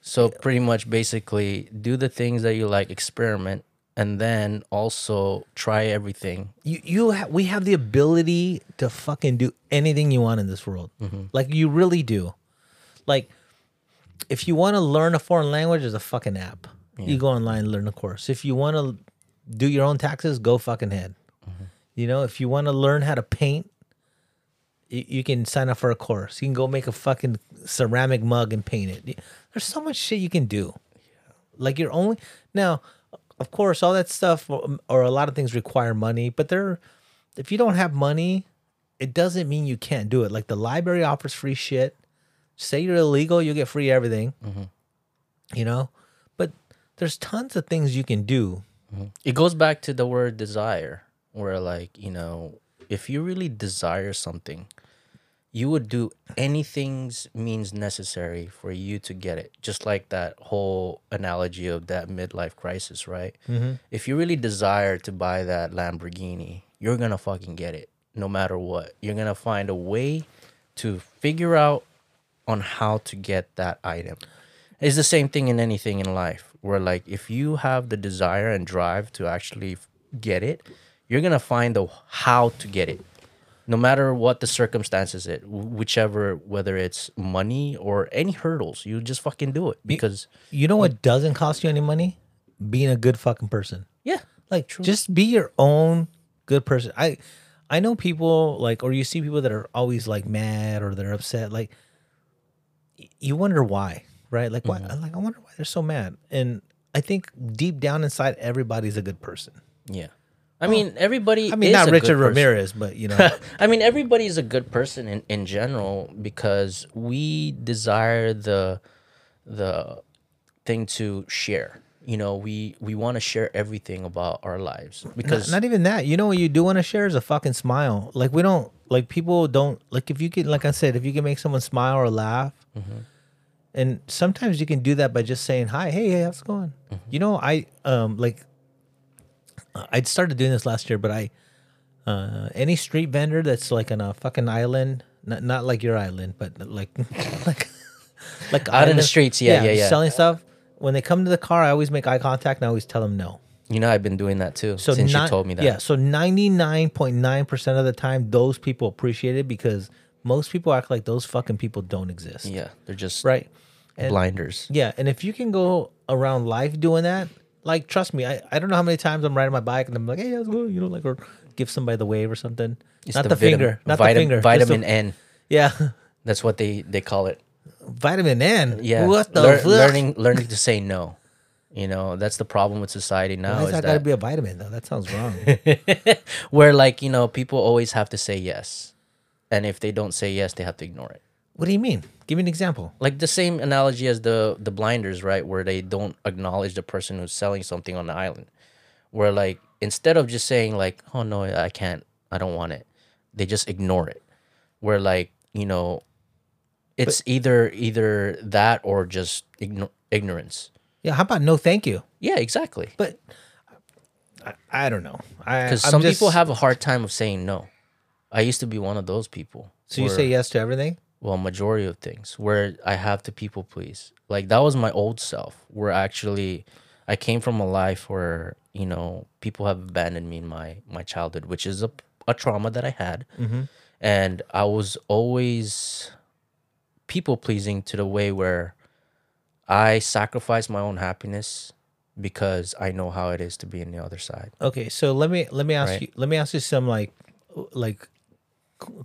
So pretty much basically do the things that you like, experiment, and then also try everything. you you ha- we have the ability to fucking do anything you want in this world. Mm-hmm. Like you really do. Like if you want to learn a foreign language there's a fucking app. You go online and learn a course. If you want to do your own taxes go fucking head mm-hmm. you know if you want to learn how to paint you, you can sign up for a course. You can go make a fucking ceramic mug and paint it. There's so much shit you can do. Like you're only now of course all that stuff or, or a lot of things require money but they're if you don't have money it doesn't mean you can't do it. Like the library offers free shit. Say you're illegal you get free everything mm-hmm. you know? But there's tons of things you can do. Mm-hmm. It goes back to the word desire, where like, you know, if you really desire something, you would do anything's means necessary for you to get it. Just like that whole analogy of that midlife crisis, right? Mm-hmm. If you really desire to buy that Lamborghini, you're gonna fucking get it, no matter what. You're gonna find a way to figure out on how to get that item. It's the same thing in anything in life, where like if you have the desire and drive to actually get it, you're gonna find the how to get it, no matter what the circumstances. It whichever whether it's money or any hurdles, you just fucking do it because you know what doesn't cost you any money being a good fucking person yeah, like true. just be your own good person i i know people like or you see people that are always like mad or they're upset like you wonder why right like why mm-hmm. like i wonder why they're so mad and i think deep down inside everybody's a good person yeah. I mean, everybody. i mean is not a richard ramirez but you know. I mean, everybody is a good person in, in general because we desire the the thing to share. You know, we we want to share everything about our lives because not even that. You know what you do want to share is a fucking smile. Like we don't like people don't like if you can like i said if you can make someone smile or laugh and sometimes you can do that by just saying hi hey hey how's it going? You know i um like i started doing this last year but i uh any street vendor that's like on a fucking island not, not like your island but like like like Out in the streets, yeah, yeah, yeah. selling stuff when they come to the car i always make eye contact and i always tell them no you know I've been doing that too so since ni- you told me that. Yeah, so ninety nine point nine percent of the time, those people appreciate it because most people act like those fucking people don't exist. Yeah, they're just Right. And, blinders. Yeah, and if you can go around life doing that, like trust me, I, I don't know how many times I'm riding my bike and I'm like, hey, it going? You know, like or give somebody the wave or something. It's not the, vitam- finger, not the finger. Vitamin the- N. Yeah, That's what they they call it. vitamin N. Yeah, What the Lear- fuck? learning learning to say no. You know, that's the problem with society now. Why is that that got to be a vitamin though? That sounds wrong. where like you know people always have to say yes, and if they don't say yes, they have to ignore it. What do you mean? Give me an example. Like the same analogy as the the blinders, right? Where they don't acknowledge the person who's selling something on the island. Where like instead of just saying like, "Oh no, I can't. I don't want it," they just ignore it. Where like you know, it's either either that or just igno- ignorance. Yeah, how about no thank you? Yeah, exactly. But I, I don't know. I Because some just- people have a hard time of saying no. I used to be one of those people. So you say yes to everything? Well majority of things where i have to people please. Like that was my old self where actually i came from a life where you know people have abandoned me in my my childhood which is a, a trauma that i had. Mm-hmm. And i was always people pleasing to the way where i sacrifice my own happiness because i know how it is to be in the other side. Okay, so let me let me ask Right. you let me ask you some like like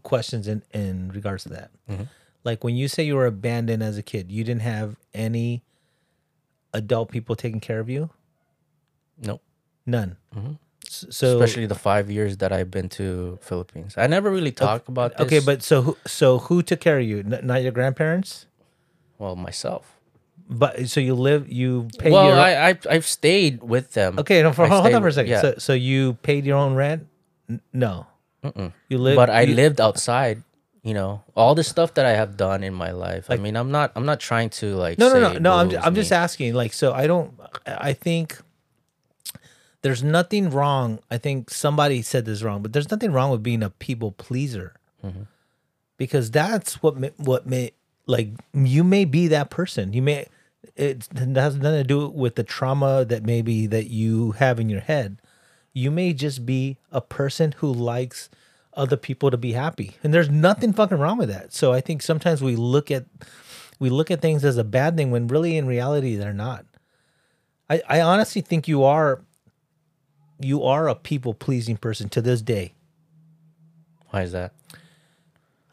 questions in in regards to that. Mm-hmm. Like when you say you were abandoned as a kid, you didn't have any adult people taking care of you? Nope. None. S- So Especially the five years that I've been to Philippines. I never really talk about this. okay, but so who, so who took care of you? N- not your grandparents, well, myself. but so you live you pay well, your I, I I've stayed with them. okay. No, for, hold stayed on for a second. Yeah. So so you paid your own rent? N- No, you live. but I you- lived outside. You know, all the stuff that I have done in my life. I mean, I'm not. I'm not trying to like. No, no, no, no. I'm, woe I'm just asking. Like, so I don't. I think there's nothing wrong. I think somebody said this wrong, but there's nothing wrong with being a people pleaser, Mm-hmm. because that's what ma- what may like you may be that person. You may it has nothing to do with the trauma that maybe that you have in your head. You may just be a person who likes other people to be happy, and there's nothing fucking wrong with that. So I think sometimes we look at we look at things as a bad thing when really in reality they're not. I, I honestly think you are you are a people pleasing person to this day. Why is that?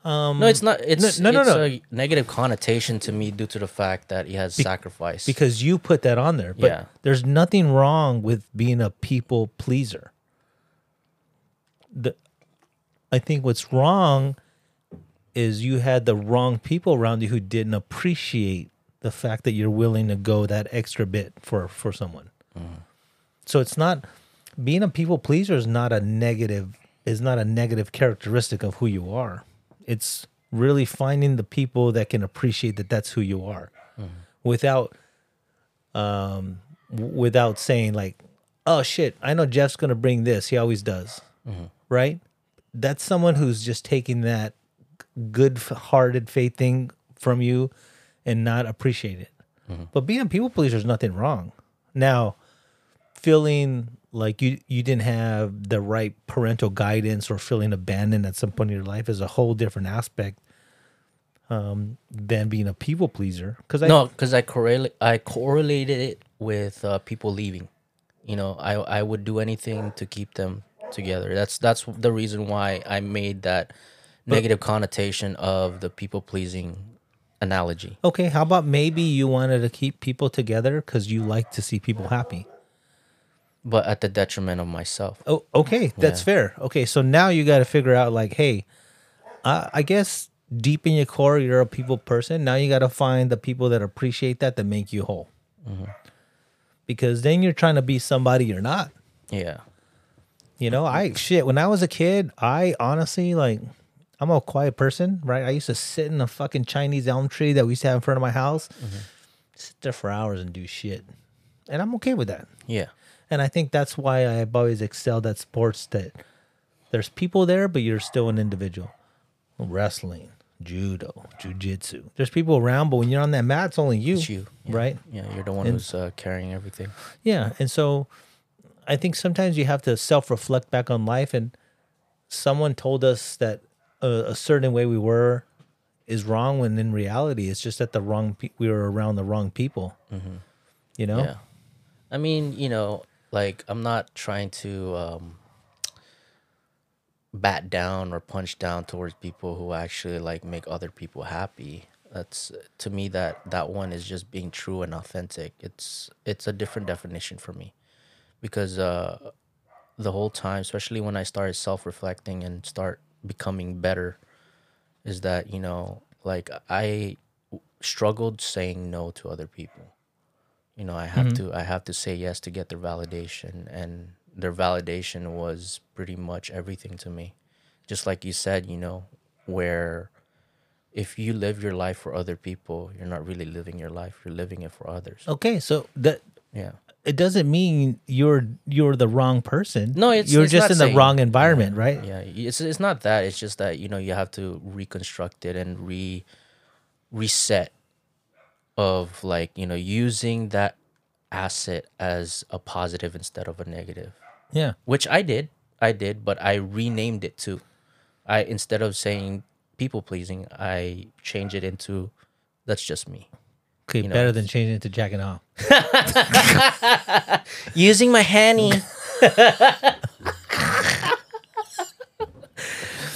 Um, no, it's not. It's no, no, it's no. a negative connotation to me due to the fact that he has sacrificed Because you put that on there. But Yeah. there's nothing wrong with being a people pleaser. The I think what's wrong is you had the wrong people around you who didn't appreciate the fact that you're willing to go that extra bit for for someone. So it's not being a people pleaser is not a negative is not a negative characteristic of who you are. It's really finding the people that can appreciate that that's who you are. Mm-hmm. Without um w- without saying like oh shit i know jeff's gonna bring this. He always does. Mm-hmm. Right? That's someone who's just taking that good hearted faith thing from you and not appreciate it. Mm-hmm. But being a people pleaser is nothing wrong. Now feeling like you you didn't have the right parental guidance or feeling abandoned at some point in your life is a whole different aspect um, than being a people pleaser. Because I no, because I correlate. I correlated it with uh, people leaving. You know, I I would do anything to keep them together. That's that's the reason why I made that negative connotation of the people pleasing analogy. okay, how about maybe you wanted to keep people together because you like to see people happy. But at the detriment of myself. Oh, okay, that's fair. Okay, so now you got to figure out like, hey, I, I guess deep in your core, you're a people person. Now you got to find the people that appreciate that that make you whole. Mm-hmm. Because then you're trying to be somebody you're not. Yeah. You know, I shit. When I was a kid, I honestly like, I'm a quiet person, right? I used to sit in a fucking Chinese elm tree that we used to have in front of my house, mm-hmm. sit there for hours and do shit, and I'm okay with that. Yeah. And I think that's why I've always excelled at sports. That there's people there, but you're still an individual. Wrestling, judo, jujitsu. There's people around, but when you're on that mat, it's only you, It's you. Yeah. right? Yeah, you're the one who's uh, carrying everything. Yeah, and so I think sometimes you have to self-reflect back on life. And someone told us that a, a certain way we were is wrong, when in reality, it's just that the wrong pe- we were around the wrong people. You know, Yeah. I mean, you know, like I'm not trying to um bat down or punch down towards people who actually like make other people happy. That's to me that that one is just being true and authentic. It's it's a different definition for me. Because uh the whole time, especially when I started self-reflecting and start becoming better is that, you know, like I struggled saying no to other people you know i have mm-hmm. to i have to say yes to get their validation and their validation was pretty much everything to me. Just like you said you know where if you live your life for other people you're not really living your life you're living it for others. Okay, so that yeah. it doesn't mean you're you're the wrong person. No, it's- you're it's just in the saying- wrong environment, right? yeah. It's, it's not that. It's just that you know you have to reconstruct it and re reset of like you know using that asset as a positive instead of a negative Yeah. which I did. I did, but I renamed it to. I instead of saying people pleasing, I changed it into that's just me. Okay, know, better than changing it to Jack and off. Using my hanny.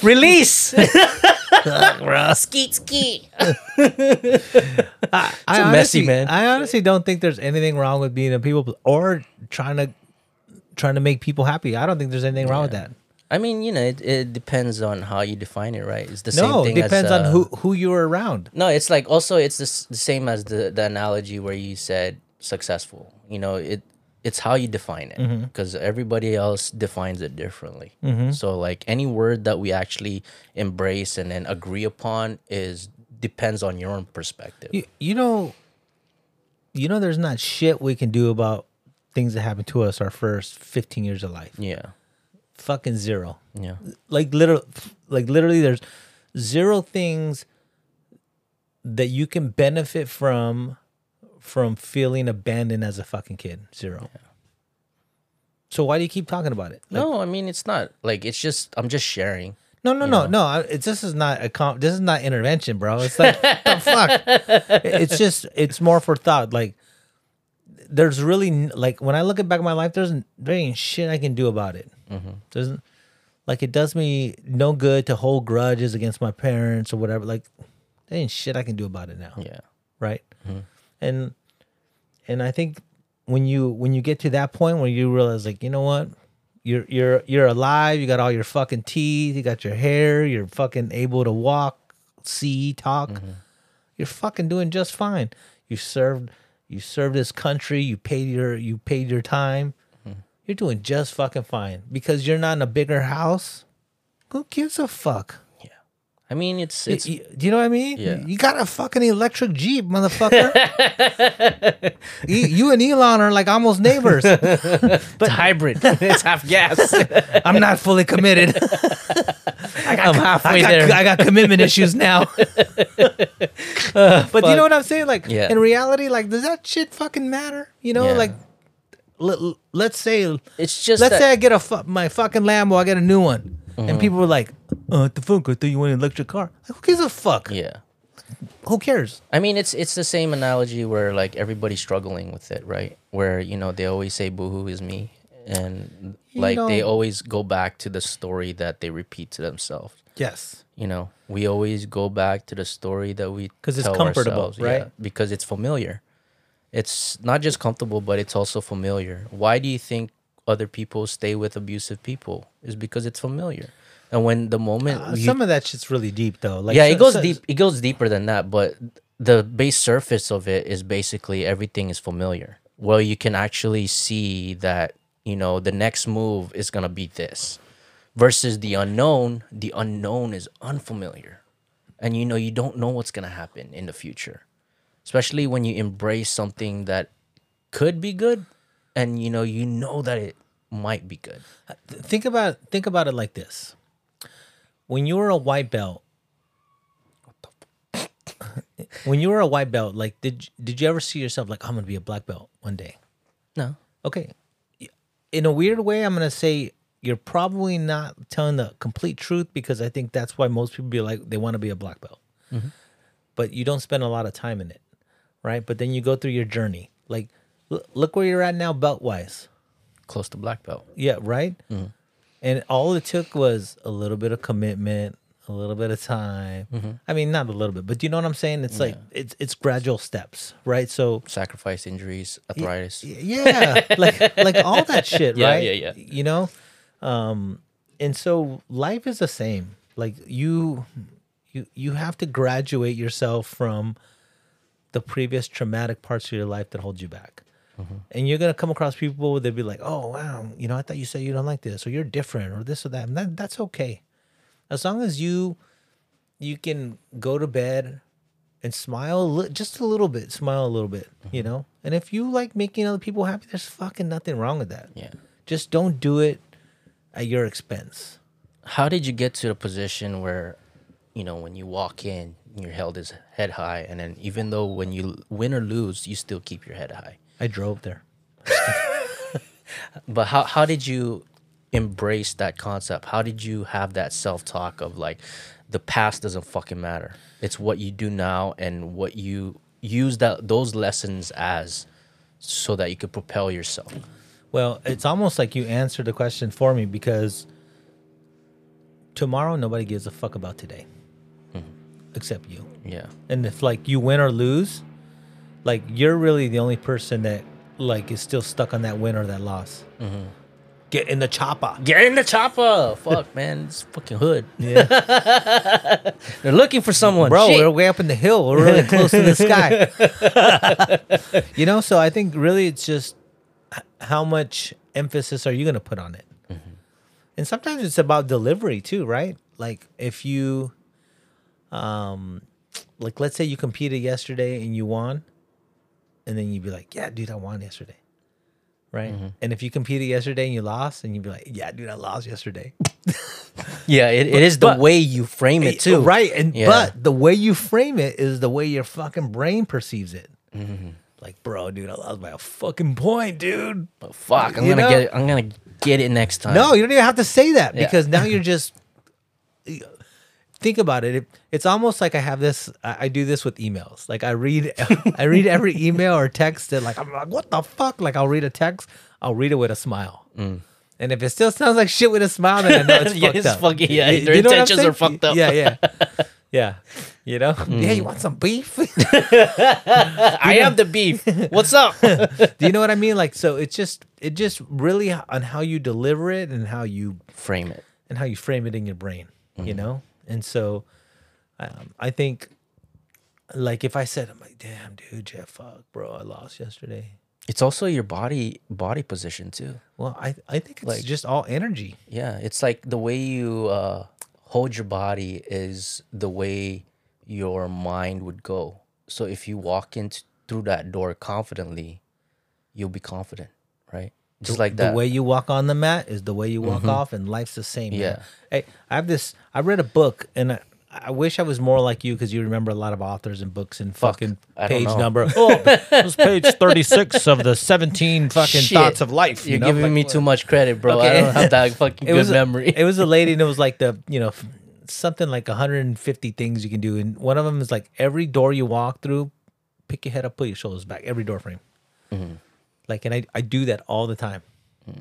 Release. skeet skeet. I, I a messy honestly, man. I honestly don't think there's anything wrong with being a people or trying to trying to make people happy. I don't think there's anything wrong with that. I mean, you know, it, it depends on how you define it, right? It's the same No, it thing. depends as, on uh, who who you're around. No, it's like also it's the, the same as the the analogy where you said successful. You know, it it's how you define it Mm-hmm. because everybody else defines it differently. So like any word that we actually embrace and then agree upon is depends on your own perspective. You, you know, you know, there's not shit we can do about things that happen to us our first 15 years of life. yeah. Fucking zero. Yeah. Like literal, like literally, there's zero things that you can benefit from from feeling abandoned as a fucking kid. Zero. So why do you keep talking about it? Like, No, I mean it's not like it's just I'm just sharing. No, no, no, no. I- It's this is not a comp. this is not intervention, bro. It's like the fuck. It's just it's more for thought. Like there's really like when I look at back at my life, there's there ain't shit I can do about it. Mm-hmm. Doesn't like it does me no good to hold grudges against my parents or whatever. Like there ain't shit I can do about it now Yeah. right and and i think when you when you get to that point where you realize like you know what? You're you're you're alive. You got all your fucking teeth. You got your hair. You're fucking able to walk see talk. Mm-hmm. You're fucking doing just fine. You served you served this country. You paid your you paid your time. Mm-hmm. You're doing just fucking fine. Because you're not in a bigger house who gives a fuck. I mean it's it's y- do you know what I mean? Yeah. You got a fucking electric Jeep, motherfucker. you, you and Elon are like almost neighbors. it's hybrid. it's half gas. I'm not fully committed. I got, I'm halfway I got, there. I got commitment issues now. but you know what I'm saying? Like Yeah. in reality, like does that shit fucking matter? You know, Yeah. like let, let's say It's just let's that, say I get a fu- my fucking Lambo, I get a new one, Mm-hmm. and people were like, "Uh, the fuck? I thought you wanted an electric car." Like, who gives a fuck? yeah. Who cares? I mean, it's it's the same analogy where like everybody's struggling with it, right? Where you know they always say "boohoo is me," and You like they always go back to the story that they repeat to themselves. Yes. You know, we always go back to the story that we because it's comfortable, ourselves, yeah, right? because it's familiar. It's not just comfortable, but it's also familiar. Why do you think other people stay with abusive people? Is because it's familiar. And when the moment Uh, you some of that shit's really deep though. Like yeah, so- it goes so- deep. It goes deeper than that, but the base surface of it is basically everything is familiar. Well, you can actually see that you know the next move is gonna be this, versus the unknown. The unknown is unfamiliar, and you know you don't know what's gonna happen in the future, especially when you embrace something that could be good, and you know you know that it might be good. Think about think about it like this. When you were a white belt, when you were a white belt, like did did you ever see yourself like I'm gonna be a black belt one day? No, Okay, in a weird way, I'm gonna say you're probably not telling the complete truth because I think that's why most people be like they want to be a black belt, mm-hmm. but you don't spend a lot of time in it, right? But then you go through your journey. Like, l- look where you're at now, belt wise. close to black belt. Yeah, right. And all it took was a little bit of commitment, a little bit of time. I mean, not a little bit, but you know what I'm saying? It's like it's it's gradual steps, right? So Sacrifice, injuries, arthritis. y- yeah, like like all that shit, Yeah, right? yeah, yeah. You know, um, and so life is the same. Like you, you you have to graduate yourself from the previous traumatic parts of your life that hold you back. Mm-hmm. And you're gonna come across people that be like, "Oh wow, you know, I thought you said you don't like this, or you're different, or this or that." And that that's okay, as long as you you can go to bed and smile li- just a little bit, smile a little bit, you Mm-hmm. know. And if you like making other people happy, there's fucking nothing wrong with that. Yeah. Just don't do it at your expense. how did you get to the position where you know when you walk in you're held as head high and then even though when you win or lose you still keep your head high I drove there. but how, how did you embrace that concept how did you have that self-talk of like the past doesn't fucking matter it's what you do now and what you use that those lessons as so that you could propel yourself Well, it's almost like you answered the question for me because tomorrow nobody gives a fuck about today. Mm-hmm. except you. Yeah. And if like you win or lose, like you're really the only person that like is still stuck on that win or that loss. Mm-hmm. Get in the chopper. Get in the chopper. Fuck, man. It's fucking hood. Yeah. They're looking for someone. Bro, Shit. we're way up in the hill. We're really close to the sky. you know, so I think really it's just how much emphasis are you going to put on it? And sometimes it's about delivery too, right? Like if you, um, like let's say you competed yesterday and you won, and then you'd be like, "Yeah, dude, I won yesterday," right? Mm-hmm. And if you competed yesterday and you lost, and you'd be like, "Yeah, dude, I lost yesterday." yeah, it, it is the but- way you frame it too. Right. And Yeah. but the way you frame it is the way your fucking brain perceives it. Mm-hmm. Like, bro, dude, I lost by a fucking point, dude. But fuck, I'm You gonna know? get it. I'm gonna get it next time. No, you don't even have to say that Yeah. because now you're just think about it. it. It's almost like I have this. I, I do this with emails. Like I read, I read every email or text that like I'm like, what the fuck? Like I'll read a text, I'll read it with a smile. And if it still sounds like shit with a smile, then I know it's Mm. Yeah, fucked it's up. fucking- yeah, You- their you know intentions are fucked up. Yeah, yeah, yeah. You know, Mm. yeah. You want some beef? I am the beef. What's up? Do you know what I mean? Like, so it's just it just really on how you deliver it and how you Frame it. and how you frame it in your brain, you Mm-hmm. know? And so um, I think, like, if I said, I'm like, damn, dude, Jeff, fuck, bro, I lost yesterday. It's also your body body position too. Well, I, I think it's Like- just all energy. Yeah, it's like the way you uh, hold your body is the way your mind would go. So if you walk in through that door confidently, you'll be confident, right? Just like The that. Mm-hmm. way you walk on the mat is the way you walk off, and life's the same. man. Yeah. Hey, I have this. I read a book, and I, I wish I was more like you because you remember a lot of authors and books and fucking page number. Oh, this is page thirty-six of the seventeen fucking Shit. thoughts of life. You're you know? giving Like, me too much credit, bro. I don't have that fucking it good was a- memory. it was a lady, and it was like the you know something like 150 things you can do, and one of them is like every door you walk through, pick your head up, put your shoulders back. Every door frame. Mm-hmm. Like, and I I do that all the time,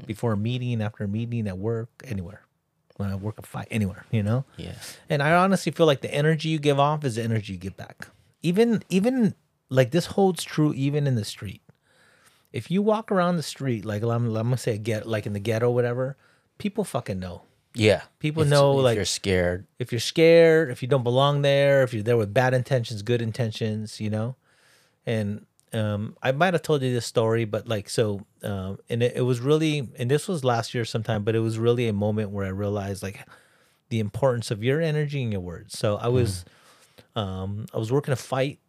before a meeting, after a meeting, at work, anywhere. When I work a fight, anywhere, you know. yeah. And I honestly feel like the energy you give off is the energy you give back. Even even like this holds true even in the street. If you walk around the street, like I'm, I'm gonna say get like in the ghetto, whatever, people fucking know. Yeah. People If- know, if like- you're scared. If you're scared, if you don't belong there, if you're there with bad intentions, good intentions, you know. And um, I might have told you this story, but like so, um, and it, it was really, and this was last year sometime, but it was really a moment where I realized like the importance of your energy and your words. So I was, um, I was working a fight.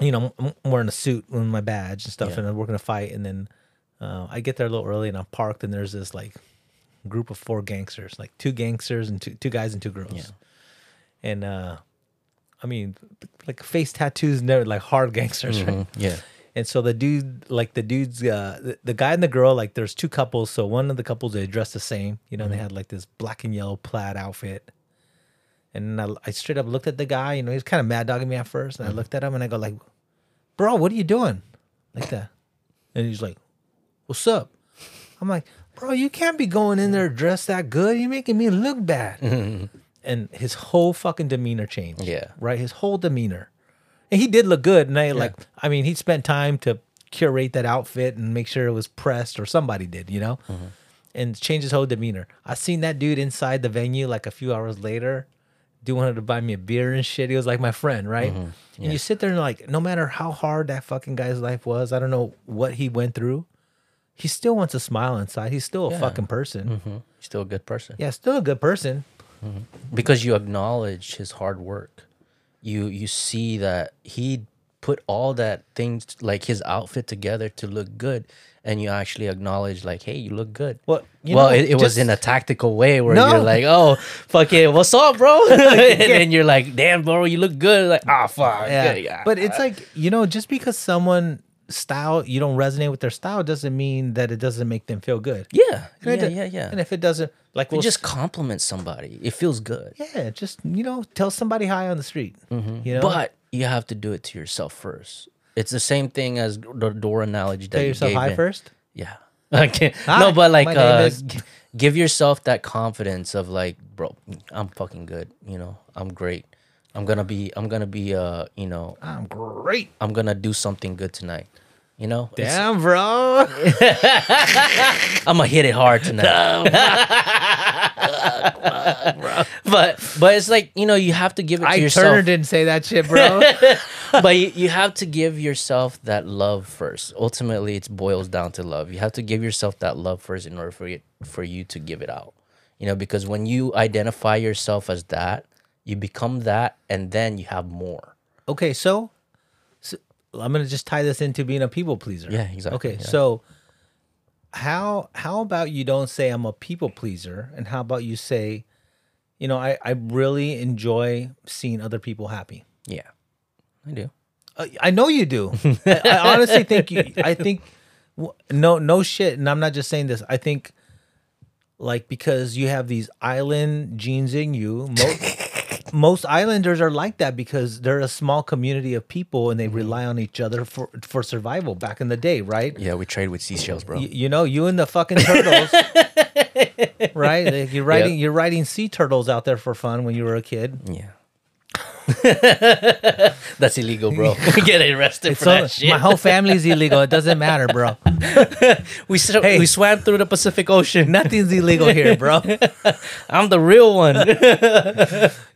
You know, I'm I'm wearing a suit with my badge and stuff, Yeah. and I'm working a fight, and then uh, I get there a little early, and I'm parked, and there's this like group of four gangsters, like two gangsters and two two guys and two girls. Yeah. And uh I mean like face tattoos never like hard gangsters, right? Mhm. Yeah. And so the dude like the dude's uh the, the guy and the girl, like there's two couples, so one of the couples they dressed the same, you know, they had like this black and yellow plaid outfit. And I, I straight up looked at the guy, you know, he was kind of mad dogging me at first, and I looked at him and I go like, "Bro, what are you doing?" Like that. And he's like, "What's up?" I'm like, "Bro, you can't be going in there dressed that good. You're making me look bad." And his whole fucking demeanor changed. Yeah. Right? His whole demeanor. And he did look good. And I like I mean, he spent time to curate that outfit and make sure it was pressed or somebody did, you know? And change his whole demeanor. I seen that dude inside the venue like a few hours later. Dude wanted to buy me a beer and shit. He was like my friend, right? And you sit there and like, no matter how hard that fucking guy's life was, I don't know what he went through. He still wants a smile inside. He's still a Yeah. fucking person. hmm Still a good person. Yeah, still a good person. Because you acknowledge his hard work. You you see that he put all that things like his outfit together to look good and you actually acknowledge like hey you look good. Well, you well know, it, it was in a tactical way where No. you're like oh fuck it what's up bro? And then you're like damn bro you look good. Like ah fuck. Yeah. yeah, But it's like, you know, just because someone style you don't resonate with their style doesn't mean that it doesn't make them feel good. yeah And yeah yeah yeah And if it doesn't like we'll just compliment somebody it feels good yeah, just you know, tell somebody hi on the street. You know? Mm-hmm. but you have to do it to yourself first it's the same thing as the door analogy that tell you yourself gave hi in. first. Yeah. Okay. Hi, no, but like uh is- give yourself that confidence of like, bro, I'm fucking good, you know. I'm great. I'm gonna be I'm gonna be uh you know I'm great. I'm gonna do something good tonight. You know, It's- Damn, bro. I'm gonna hit it hard tonight. but but it's like you know you have to give it to I yourself. Turner didn't say that shit, bro. but you, you have to give yourself that love first. Ultimately, it boils down to love. You have to give yourself that love first in order for you, for you to give it out. You know, because when you identify yourself as that, you become that, and then you have more. okay, so I'm gonna just tie this into being a people pleaser. Yeah, exactly, Okay, yeah. so how how about you don't say I'm a people pleaser, and how about you say, you know, I I really enjoy seeing other people happy. Yeah, I do. Uh, I know you do. I, I honestly think you. I think no, no shit. And I'm not just saying this. I think like because you have these island genes in you. Most, most islanders are like that because they're a small community of people and they mm-hmm. rely on each other for for survival. Back in the day, right? Yeah, we trade with seashells, bro. Y- you know, you and the fucking turtles, right? Like you're riding, you're riding sea turtles out there for fun when you were a kid. Yeah. That's illegal, bro. we get arrested for So that shit. my whole family's illegal. It doesn't matter, bro. we sw- Hey. we swam through the Pacific Ocean. Nothing's illegal here, bro. I'm the real one.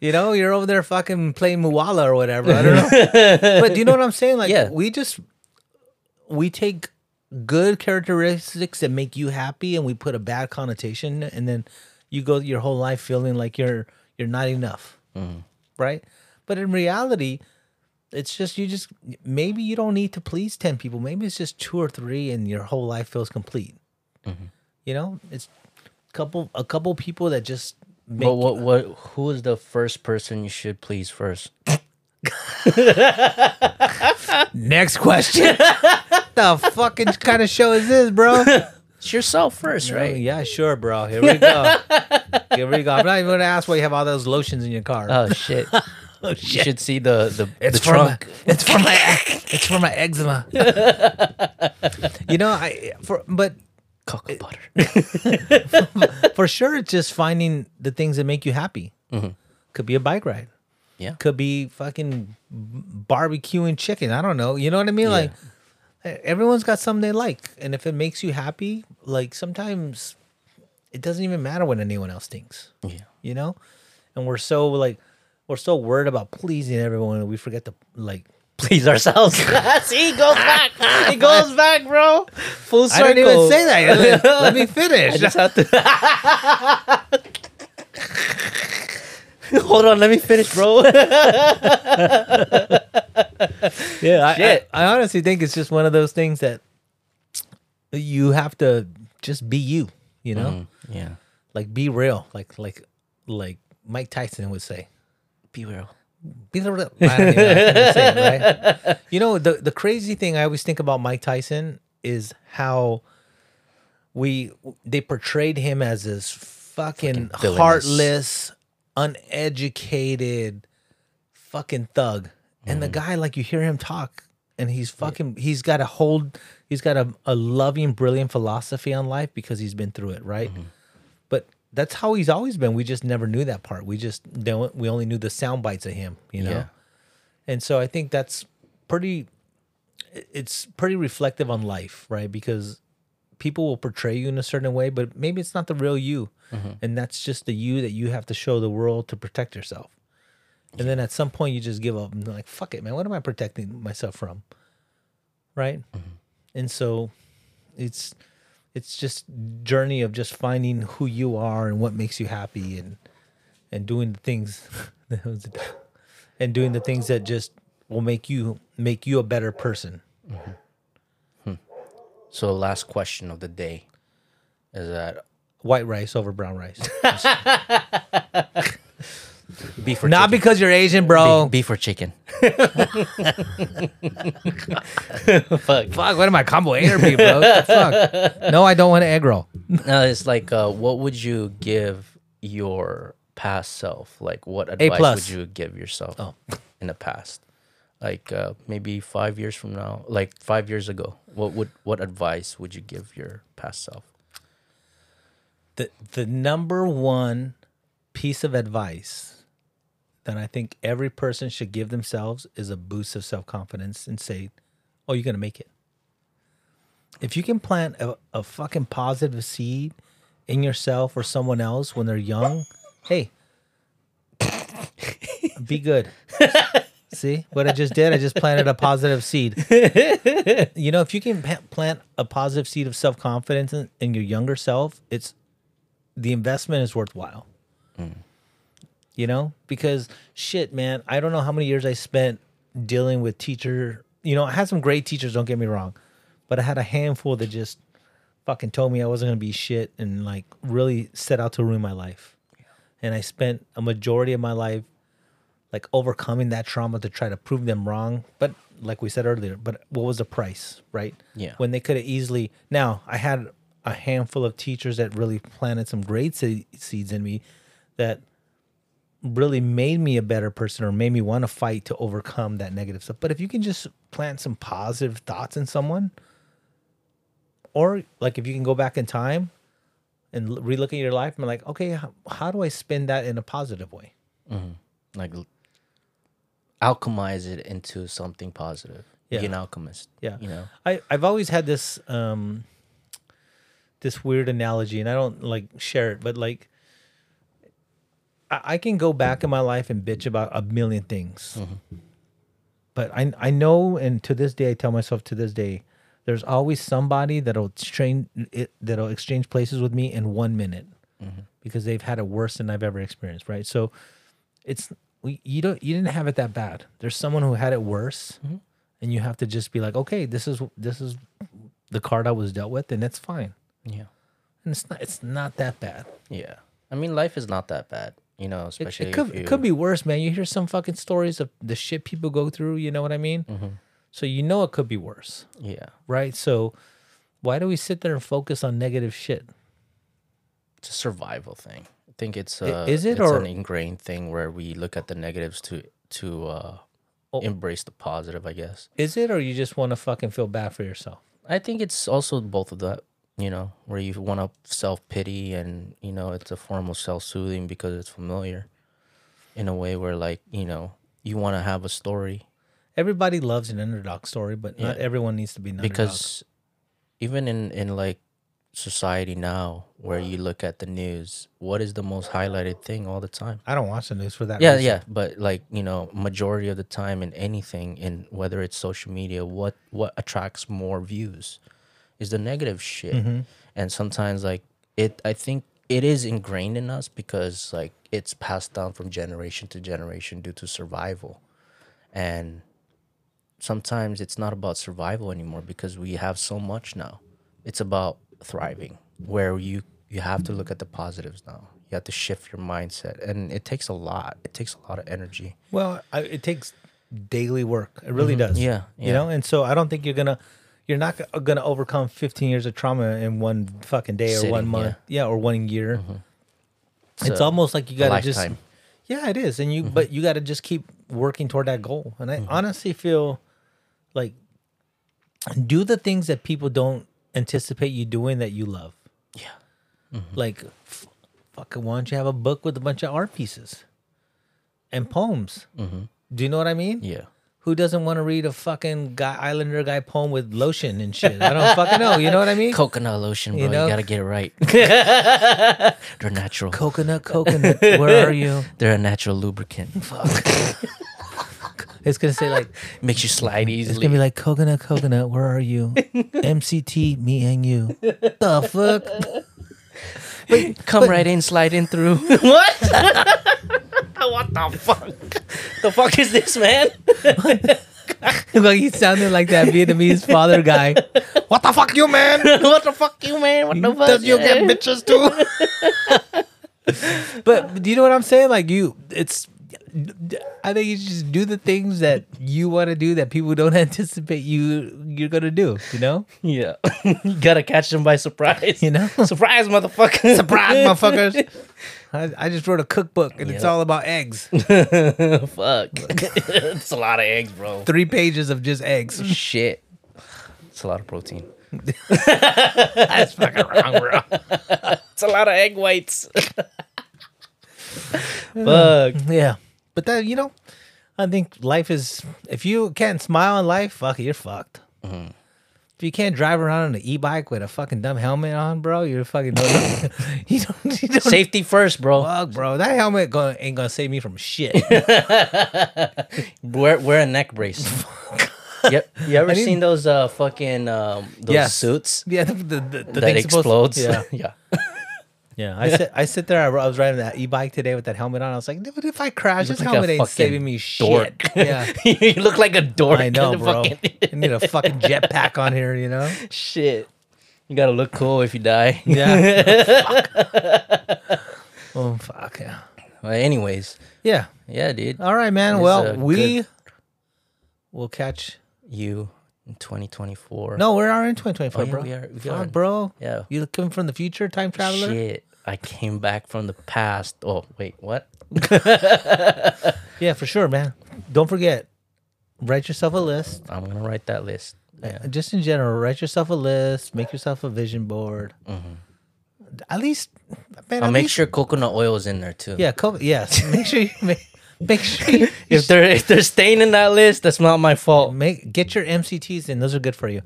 You know, you're over there fucking playing Muala or whatever. I don't know. but do you know what I'm saying? Like, Yeah. we just we take good characteristics that make you happy, and we put a bad connotation, and then you go your whole life feeling like you're you're not enough, mm-hmm. right? But in reality, it's just you just maybe you don't need to please ten people. Maybe it's just two or three, and your whole life feels complete. Mm-hmm. You know, it's a couple a couple people that just make but what what who is the first person you should please first? Next question. the fucking kind of show is this, bro? It's yourself first, right? yeah, sure, bro. Here we go. Here we go. I'm not even gonna ask why you have all those lotions in your car. Oh shit. oh You should see the the, It's the trunk. my, it's for my it's for my eczema. you know, I for but Cocoa butter. for sure it's just finding the things that make you happy. Mm-hmm. Could be a bike ride. Yeah. Could be fucking barbecuing chicken. I don't know. You know what I mean? Like e- everyone's got something they like, and if it makes you happy, like sometimes it doesn't even matter what anyone else thinks. Yeah. You know, and we're so like we're so worried about pleasing everyone, and we forget to like. Please ourselves. see, he goes back. He goes back, bro. Full I circle. didn't even say that. Let, let me finish. I just have to. Hold on, let me finish, bro. Yeah, I, Shit. I, I honestly think it's just one of those things that you have to just be you. You know, mm-hmm. yeah. like be real, like like like Mike Tyson would say. Be real. Be the real. I don't even know how to say it, right? You know, the the crazy thing I always think about Mike Tyson is how we they portrayed him as this fucking, Fucking heartless, uneducated, fucking thug. And Mm-hmm. the guy, like you hear him talk, and he's fucking. He's got a hold. He's got a, a loving, brilliant philosophy on life because he's been through it, right? Mm-hmm. That's how he's always been. We just never knew that part. We just don't. We only knew the sound bites of him, you know. Yeah. And so I think that's pretty. It's pretty reflective on life, right? Because people will portray you in a certain way, but maybe it's not the real you, mm-hmm. and that's just the you that you have to show the world to protect yourself. And then at some point you just give up and like, fuck it, man. What am I protecting myself from? Right. Mm-hmm. And so it's it's just journey of just finding who you are and what makes you happy and and doing the things that and doing the things that just will make you make you a better person. Mm-hmm. Hmm. So, the last question of the day is that White rice over brown rice. beef or Not chicken? because you're Asian, bro. Beef or chicken? Fuck, Fuck, what am I combo A or B, bro? What the fuck? No, I don't want an egg roll. No, it's like, uh, what would you give your past self? Like, what advice plus. would you give yourself Oh. in the past? Like, uh, maybe five years from now, like five years ago, what would what advice would you give your past self? The the number one piece of advice that I think every person should give themselves is a boost of self confidence and say, "Oh, you're gonna make it." If you can plant a, a fucking positive seed in yourself or someone else when they're young, hey, be good. See what I just did? I just planted a positive seed. you know, if you can plant a positive seed of self confidence in, in your younger self, it's the investment is worthwhile. Mm. You know, because shit, man, I don't know how many years I spent dealing with teacher. You know, I had some great teachers. Don't get me wrong, but I had a handful that just fucking told me I wasn't gonna be shit and like really set out to ruin my life. And I spent a majority of my life like overcoming that trauma to try to prove them wrong. But like we said earlier, but what was the price, right? Yeah. When they could have easily. Now I had a handful of teachers that really planted some great se- seeds in me that really made me a better person or made me want to fight to overcome that negative stuff. But if you can just plant some positive thoughts in someone, or like if you can go back in time and relook at your life and be like, okay, how, how do I spin that in a positive way? like alchemize it into something positive. Yeah. Be an alchemist. Yeah. You know. I, I've always had this um this weird analogy and I don't like share it, but like I, I can go back in my life and bitch about a million things. Mm-hmm. But I I know and to this day I tell myself to this day, there's always somebody that'll train it that'll exchange places with me in one minute mm-hmm. because they've had it worse than I've ever experienced, right? So it's we you don't you didn't have it that bad. There's someone who had it worse, mm-hmm. and you have to just be like, okay, this is this is the card I was dealt with, and it's fine. Yeah. And it's not it's not that bad. Yeah. I mean, life is not that bad. You know, It, especially it could if you, it could be worse, man. You hear some fucking stories of the shit people go through. You know what I mean? So you know it could be worse, Yeah. right? So why do we sit there and focus on negative shit? It's a survival thing. I think it's I- uh, is it, it's or- an ingrained thing where we look at the negatives to to uh, Oh. embrace the positive. I guess. Is it, or you just want to fucking feel bad for yourself? I think it's also both of that. You know, where you want to self pity and you know it's a form of self soothing because it's familiar, in a way where like you know you want to have a story Everybody loves an underdog story, but not everyone needs to be an underdog. because even in in like society now where you look at the news what is the most highlighted thing all the time I don't watch the news for that. yeah reason. yeah but like you know majority of the time in anything in whether it's social media what what attracts more views is the negative shit Mm-hmm. and sometimes like it i think it is ingrained in us because like it's passed down from generation to generation due to survival and sometimes it's not about survival anymore because we have so much now it's about thriving where you you have to look at the positives now you have to shift your mindset and it takes a lot it takes a lot of energy Well, I, it takes daily work. It really does. Mm-hmm. Yeah, You know, and so I don't think you're gonna, you're not gonna overcome 15 years of trauma in one fucking day or one month. Yeah, or one year. It's It's a- almost like you gotta just. Yeah, it is, and you Mm-hmm. but you got to just keep working toward that goal. And I honestly feel like do the things that people don't anticipate you doing that you love. yeah Like, f- fucking, why don't you have a book with a bunch of art pieces and poems? Do you know what I mean? Mm-hmm. yeah Who doesn't want to read a fucking guy Islander guy poem with lotion and shit? I don't fucking know. You know what I mean? coconut lotion bro You you, gotta get it right they're natural coconut, coconut. Where are you? they're a natural lubricant Fuck. It's gonna say like makes you slide easily. it's gonna be like coconut, coconut. Where are you? MCT, me and you. The fuck? come right in slide in through what what the fuck the fuck is this man like he sounded like that Vietnamese father guy. What the fuck, you man? what the fuck you man what the fuck Does you get bitches too? but do you know what I'm saying? Like you, it's. I think you just do the things that you want to do that people don't anticipate you you're gonna do. You know, yeah you gotta catch them by surprise you know. surprise motherfucker Surprise, motherfuckers! I, I just wrote a cookbook and it's all about eggs. fuck it's a lot of eggs bro Three pages of just eggs. shit it's a lot of protein That's fucking wrong, bro. it's a lot of egg whites fuck Yeah. But that you know, I think life is if you can't smile in life, fuck it, you're fucked. Mm-hmm. If you can't drive around on an e-bike with a fucking dumb helmet on, bro, you're fucking you don't, you don't Safety first, bro. fuck, bro. That helmet gonna, ain't gonna save me from shit. Wear wear a neck brace. yep. You ever seen those uh fucking um those Yes. suits yeah, the, the, the, the that thing's supposed- explodes? Yeah, yeah. Yeah. I sit, I sit there. I, I was riding that e-bike today with that helmet on. I was like, dude, if I crash, this like helmet ain't saving me dork. shit. Yeah. you look like a dork. I know, bro. fucking- I need a fucking jetpack on here, you know? Shit. You gotta look cool if you die. Yeah. fuck. Oh fuck yeah. Well, anyways, Yeah. yeah, dude. All right, man. It's well, we good- will catch. You in 2024. No, we're already in 2024, Oh, yeah, bro. we are- we Fuck, are. bro. Yeah. You coming from the future, time traveler? Shit. I came back from the past. Oh, wait, what? Yeah, for sure, man. Don't forget, write yourself a list. I'm gonna write that list. Yeah. Just in general, write yourself a list. Make yourself a vision board. At least, man. Mm-hmm. I'll at make least- sure coconut oil is in there too. Yeah, co- yes. Make sure you make, make sure you, If they're if they're staying in that list, that's not my fault. make get your MCTs in. Those are good for you.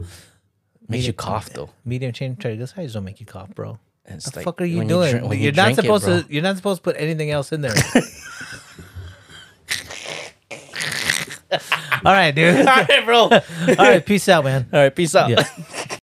Makes you cough though. Medium chain triglycerides don't make you cough, bro. It's What the like fuck are you doing? you are not drink it, supposed to. You're not supposed to put anything else in there. All right, dude. All right, bro. All All right, peace out, man. All right, peace out. Yeah.